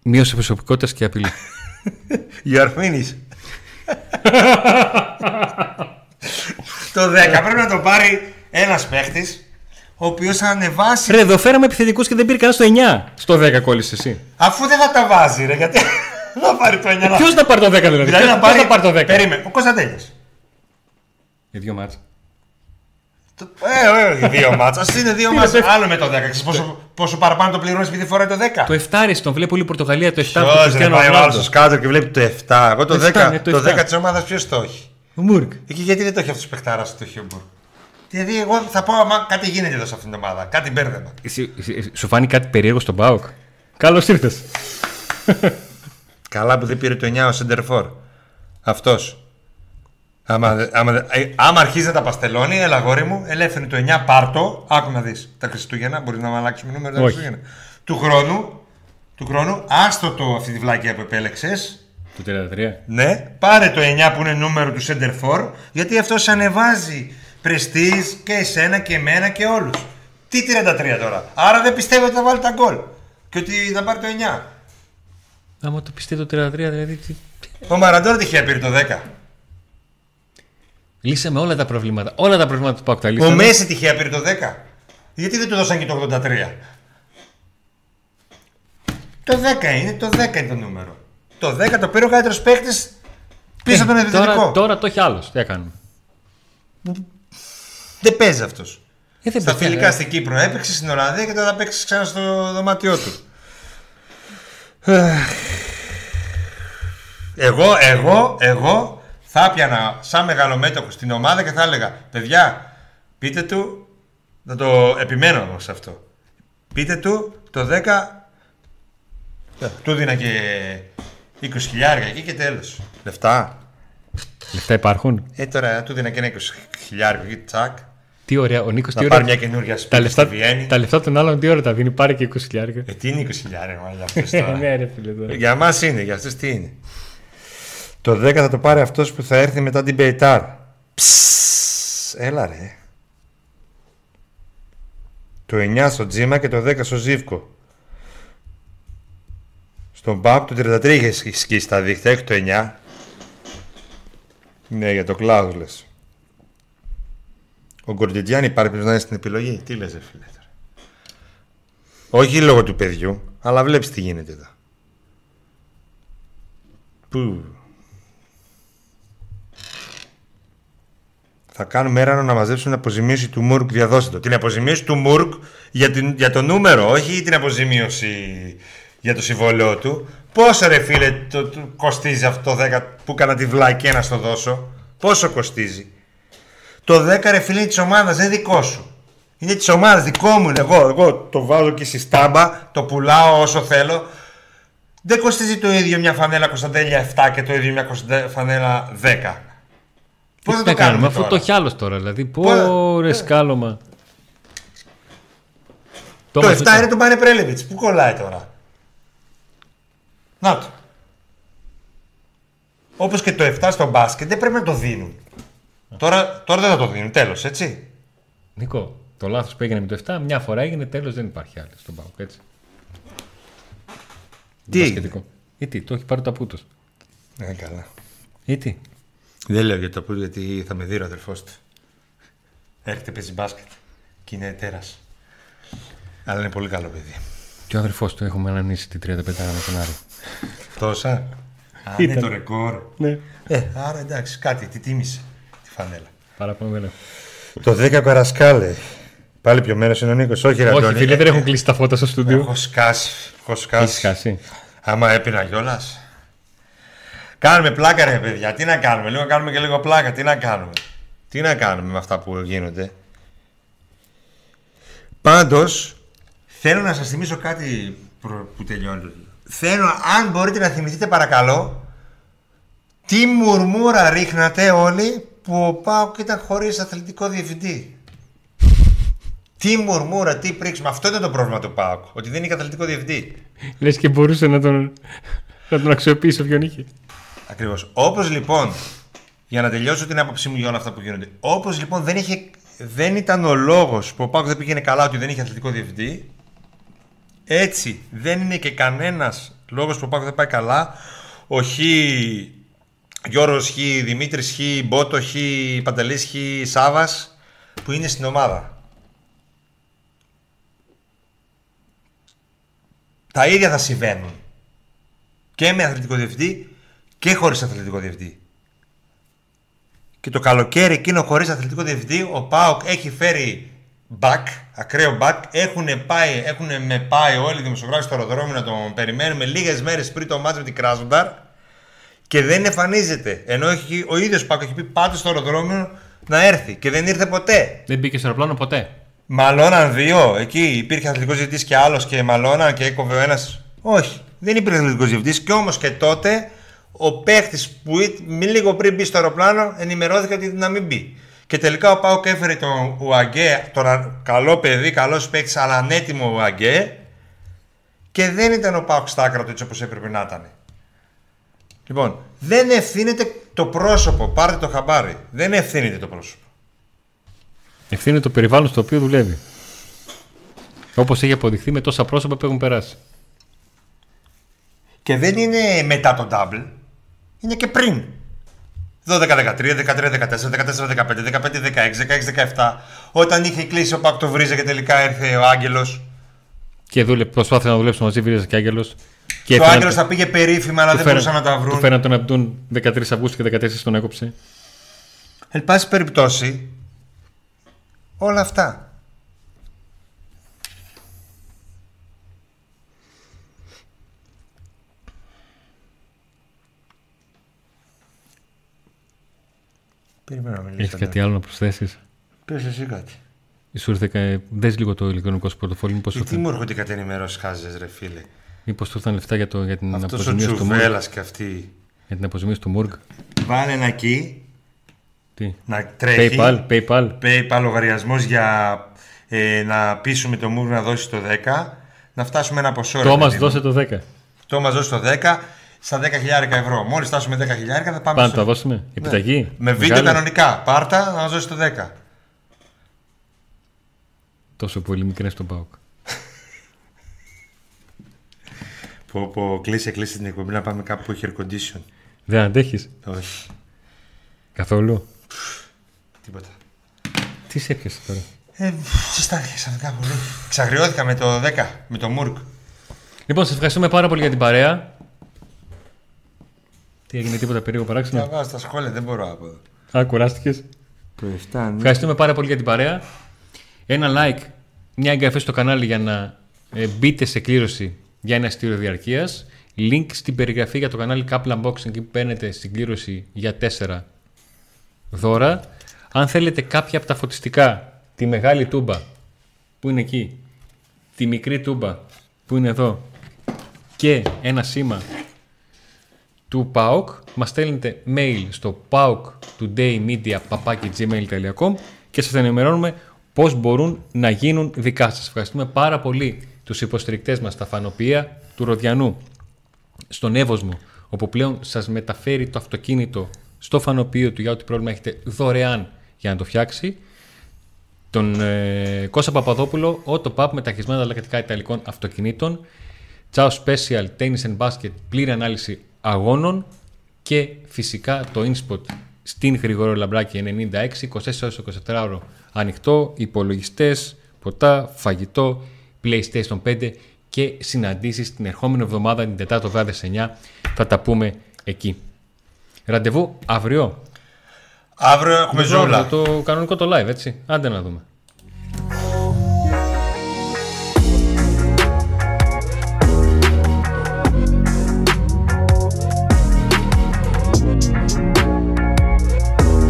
Μείωση προσωπικότητας και απειλή. You are finished. το 10 πρέπει να το πάρει ένας παίχτης ο οποίος θα ανεβάσει Ρε, εδώ φέραμε επιθετικούς και δεν πήρε κανένα στο 9. Στο 10 κόλλησες εσύ. αφού δεν θα τα βάζει ρε γιατί θα πάρει το 9 να- Ποιος θα πάρει το 10 δηλαδή; δηλαδή Ποιος να ποιος πάρει, θα πάρει το 10. περίμενε ο Κωνσταντέλιας Για δύο μάτσα. Το- Ε, ε, δύο μάτσα. Ας είναι δύο Τι μάτσα. είναι το- Άλλο με το 10. Ξέρεις πόσο, πόσο παραπάνω το πληρώνεις επειδή φοράει το 10. Το 7 ρε, τον βλέπει όλη η Πορτογαλία. Το 7 του Ποιος ρε Κριστιανό πάει ο άλλος Ρονάλντο. στο σκάτζο και βλέπει το 7. Εγώ το Το 10, 7, ναι, το το 7. 10 της ομάδας ποιος το έχει; Ο Μούργκ. Εκεί γιατί δεν το έχει αυτός ο παιχτάρας το Χιούμπορ. Δηλαδή εγώ θα πω άμα κάτι γίνεται εδώ σε αυτήν την ομάδα. Κάτι μπέρδεμα. Εσύ- εσύ- Σου φάνηκε κάτι περίεργο στον Μπάουκ. Καλώς ήρθες. Καλά που δεν πήρε το 9 ο Σεντερφόρ. Αυτός. Άμα, δε- άμα, δε- ε, άμα αρχίζει να τα παστελώνει, έλα γόρι μου, ελεύθερη το 9, πάρτο. Άκου να δεις. Τα Χριστούγεννα, μπορείς να μου αλλάξουμε νούμερο τα Όχι. Χριστούγεννα. Του χρόνου, του χρόνου, άστο το αυτή τη βλάκια που επέλεξες. Το 33. Ναι, πάρε το 9 που είναι νούμερο του Center for, γιατί αυτός σε ανεβάζει πρεστίζ και εσένα και εμένα και όλους. Τι 33 τώρα. Άρα δεν πιστεύω ότι θα βάλει τα γκολ. Και ότι θα πάρει το 9. Άμα το πιστεύω το 33, δηλαδή. τι- Ο Μαραντόρα τυχαία πήρε το 10. Λύσαμε όλα τα προβλήματα. Όλα τα προβλήματα του Πάουκ τα Ο λύσαμε. Μέση τυχαία πήρε το 10. Γιατί δεν του δώσαν και το 83. Το 10 είναι, το 10 είναι το νούμερο. Το 10 το πήρε ο καλύτερος παίκτης πίσω από τον Ε, επιθετικό. τώρα, τώρα το έχει άλλος. Τι θα κάνουμε; Δεν παίζει αυτός. Ε, δεν Στα πεθαίνει, φιλικά ε. στην Κύπρο έπαιξε στην Ολλανδία και τώρα θα παίξει ξανά στο δωμάτιό του. εγώ, εγώ, εγώ θα πιανα σαν μεγαλομέτωχο στην ομάδα και θα έλεγα παιδιά, πείτε του, να το επιμένω όμως σε αυτό. Πείτε του το 10, του δίνα και 20 χιλιάρια εκεί και τέλος. Λεφτά. Λεφτά υπάρχουν. Ε, τώρα του δίνα και ένα 20 χιλιάρικο εκεί, τσακ. Τι ωραία, ο Νίκος Να τι πάρει ωραία. μια καινούργια Τα σπίτι λεφτά, στη Βιέννη. τα λεφτά των άλλων τι ώρα τα δίνει, πάρει και 20 χιλιάρικα. Ε, τι είναι 20 χιλιάρικο, μα για αυτούς τώρα. Ναι, ρε φίλε τώρα. Για μας είναι, για αυτούς τι είναι. Το 10 θα το πάρει αυτός που θα έρθει μετά την Πεϊτάρ. Ψσσ, Έλα ρε. Το 9 στο Τζίμα και το 10 στο Ζήφκο. Στον Παπ το 33 είχε σκ- σκίσει τα δίχτυα, έχει το 9. Ναι, για το Κλάους λες. Ο Γκορντιτιάνη πάρει πρέπει να είναι στην επιλογή; Τι λες ρε φίλε τώρα. Όχι λόγω του παιδιού, αλλά βλέπεις τι γίνεται εδώ. Πού; Θα κάνουμε έρανο να μαζέψουν την αποζημίωση του Μουρκ. Διαδώστε το. Την αποζημίωση του Μουρκ για, την, για το νούμερο, όχι την αποζημίωση για το συμβόλαιό του. Πόσο ρε φίλε το, το κοστίζει αυτό το 10 που έκανα τη βλακία να στο δώσω; Πόσο κοστίζει; Το 10 ρε φίλε είναι της ομάδας, δεν είναι δικό σου. Είναι της ομάδας, δικό μου είναι. Εγώ, εγώ το βάζω και στη στάμπα, το πουλάω όσο θέλω. Δεν κοστίζει το ίδιο μια φανέλα Κωνσταντέλια 7 και το ίδιο μια Κωνσταντέ- φανέλα 10. Πώς θα Τι το να κάνουμε, κάνουμε αφού τώρα; το έχει άλλος τώρα. Δηλαδή, Πώς- πόρε σκάλωμα. Το 7 είναι το Μπάνε Πρέλεβιτς. Πού κολλάει τώρα; Να το. Όπως και το 7 στο μπάσκετ δεν πρέπει να το δίνουν. Τώρα, τώρα δεν θα το δίνουν, τέλος, έτσι. Νίκο, το λάθος που έγινε με το 7, μια φορά έγινε, τέλος δεν υπάρχει άλλο στον Πάοκ. Έτσι. Τι έγινε; Μπασκετικό. Ή τι, το έχει πάρει το απούτος. Ναι, καλά. Ή τι. Δεν λέω για το που γιατί θα με δει ο αδερφός του. Έρχεται παίζει μπάσκετ και είναι τέρας. Αλλά είναι πολύ καλό παιδί. Και ο αδερφός του έχουμε αναμνήσει την 35 με τον Άρη. Τόσα. Α, είναι Ήταν. το ρεκόρ. Ναι. Ε, άρα εντάξει, κάτι, τι τίμησε τη φανέλα. Παραπάνω δεν έχω. Το 10 Καρασκάλε. Πάλι πιο μέρος είναι ο Νίκος. Όχι, ρε Όχι, Αντώνη. φίλε, δεν Ε, έχουν κλείσει τα φώτα στο στούντιο. Έχω σκάσει. Έχω Έχεις σκάσει. χάσει. Άμα έπεινα κιόλας. Κάνουμε πλάκα, ρε παιδιά. Τι να κάνουμε. Λίγο κάνουμε και λίγο πλάκα. Τι να κάνουμε. Τι να κάνουμε με αυτά που γίνονται. Πάντως, θέλω να σας θυμίσω κάτι προ- που τελειώνει. το- Θέλω, αν μπορείτε να θυμηθείτε, παρακαλώ, τι μουρμούρα ρίχνατε όλοι που ο Πάοκ ήταν χωρίς αθλητικό διευθυντή. Τι μουρμούρα, τι πρίξιμο. Αυτό ήταν το πρόβλημα του ΠΑΟΚ. Ότι δεν είχε αθλητικό διευθυντή. Λες και μπορούσε να τον, να τον αξιοποιήσει όποιον είχε. Ακριβώς. Όπως λοιπόν, για να τελειώσω την άποψή μου για όλα αυτά που γίνονται. Όπως λοιπόν δεν, είχε, δεν ήταν ο λόγος που ο ΠΑΟΚ δεν πήγαινε καλά ότι δεν είχε αθλητικό διευθυντή. Έτσι δεν είναι και κανένας λόγος που ο ΠΑΟΚ δεν πάει καλά. Ο Χ, Γιώργος Χ, Δημήτρης Χ, Μπότο Χ, Παντελής Χ, Σάβας που είναι στην ομάδα. Τα ίδια θα συμβαίνουν και με αθλητικό διευθυντή και χωρίς αθλητικό διευθυντή. Και το καλοκαίρι εκείνο χωρίς αθλητικό διευθυντή ο ΠΑΟΚ έχει φέρει back, ακραίο back, έχουν πάει, έχουν με πάει όλοι οι δημοσιογράφοι στο αεροδρόμιο να τον περιμένουμε λίγες μέρες πριν το μάτς με την Κράσνονταρ και δεν εμφανίζεται. Ενώ έχει, ο ίδιος ΠΑΟΚ έχει πει πάτε στο αεροδρόμιο να έρθει και δεν ήρθε ποτέ. Δεν μπήκε στο αεροπλάνο ποτέ. Μαλώναν δύο. Εκεί υπήρχε αθλητικός διευθυντή και άλλος και μαλώναν και έκοβε ο ένας. Όχι. Δεν υπήρχε αθλητικός διευθυντή και όμως και τότε ο παίχτης που εί- μη λίγο πριν μπει στο αεροπλάνο ενημερώθηκε ότι να μην μπει. Και τελικά ο Πάουκ έφερε τον Ουαγκέ, τον α- καλό παιδί, καλός παίχτη, αλλά ανέτοιμο Ουαγκέ. Και δεν ήταν ο Πάουκ στα άκρα του έτσι όπως έπρεπε να ήταν. Λοιπόν, δεν ευθύνεται το πρόσωπο. Πάρτε το χαμπάρι. Δεν ευθύνεται το πρόσωπο. Ευθύνει το περιβάλλον στο οποίο δουλεύει. Όπως έχει αποδειχθεί με τόσα πρόσωπα που έχουν περάσει. Και δεν είναι μετά το double, είναι και πριν. 12-13, 13-14, 14-15, 15-16, 16-17. Όταν είχε κλείσει ο Πάκ το Βρίζα και τελικά ήρθε ο Άγγελος. Και δούλε, προσπάθησε να δουλέψει μαζί Βίζα και Άγγελος. Και Και ο έφεραν- Άγγελος θα πήγε περίφημα, αλλά του δεν φέραν- μπορούσαν να τα Του βρουν. φέραν τον Αμπτούν 13 Αυγούστου και 14 τον έκοψε. Εν πάση περιπτώσει, όλα αυτά. Περιμένω να μιλήσω. Έχεις κάτι άλλο να προσθέσεις; Πες εσύ κάτι. Σου ήρθε. κα- Δες λίγο το ηλεκτρονικό σου πορτοφόλι. Μήπως σου, Γιατί ήρθαν- μου έρχονται κάτι ενημερώσει χάζες, ρε φίλε. Μήπως του ήρθαν λεφτά για, το, για την Αυτός ο αποζημίωση του Μουργκ. Τσουβέλλα και αυτή. Για την αποζημίωση του Μουργκ. Βάλε ένα εκεί Τι; να τρέχει. PayPal, PayPal. PayPal λογαριασμός για ε, να πείσουμε το Μούρ να δώσει το 10. Να φτάσουμε ένα ποσό. ρε Το μας παιδί μου. δώσε το 10. Το μας δώσει το 10 στα 10.000 ευρώ. Μόλις φτάσουμε 10.000 θα πάμε Πάμε στο... το δώσουμε. Ναι. Επιταγή. Με βίντεο Μεγάλη. κανονικά. Πάρτα να μας δώσει το 10. Τόσο πολύ μικρές στον Πάοκ. Πω, πω, κλείσε, κλείσε την εκπομπή να πάμε κάπου που έχει air condition. Δεν αντέχεις; Όχι, καθόλου; τίποτα. Τι σε έπιασε τώρα; Ε, συστάθηκες ξαφνικά πολύ. Ξαγριώθηκα με το 10, με το Μουρκ. Λοιπόν, σα ευχαριστούμε πάρα πολύ για την παρέα. Τι έγινε, τίποτα περίεργο Να παράξενο. βάζω τα σχόλια, δεν μπορώ από εδώ. Α, κουράστηκες; Το 7, Ευχαριστούμε πάρα πολύ για την παρέα. Ένα like, μια εγγραφή στο κανάλι για να ε, μπείτε σε κλήρωση για ένα ειστήριο διαρκείας. Link στην περιγραφή για το κανάλι Couple Unboxing εκεί που παίρνετε στην κλήρωση για 4 δώρα. Αν θέλετε κάποια από τα φωτιστικά, τη μεγάλη τούμπα που είναι εκεί, τη μικρή τούμπα που είναι εδώ και ένα σήμα του ΠΑΟΚ μας στέλνετε mail στο paoktodaymedia.gmail.com και σας ενημερώνουμε πώς μπορούν να γίνουν δικά σας. Ευχαριστούμε πάρα πολύ τους υποστηρικτές μας στα φανοπία του Ροδιανού στον Εύωσμο, όπου πλέον σας μεταφέρει το αυτοκίνητο στο φανοπείο του για ό,τι πρόβλημα έχετε δωρεάν για να το φτιάξει. Τον ε, Κώστα Παπαδόπουλο, Auto Pub με ταχυσμένα αλλακτικά ιταλικών αυτοκινήτων. Ciao Special Tennis and Basket, πλήρη ανάλυση αγώνων και φυσικά το InSpot στην Γρηγόρο Λαμπράκη 96, 24 ώρες 24 ώρο ανοιχτό, υπολογιστές, ποτά, φαγητό, PlayStation 5 και συναντήσεις την ερχόμενη εβδομάδα την Τετάρτο βράδυ σε 9 θα τα πούμε εκεί. Ραντεβού αύριο. Αύριο έχουμε ζούλα. Το κανονικό το live, έτσι. Άντε να δούμε.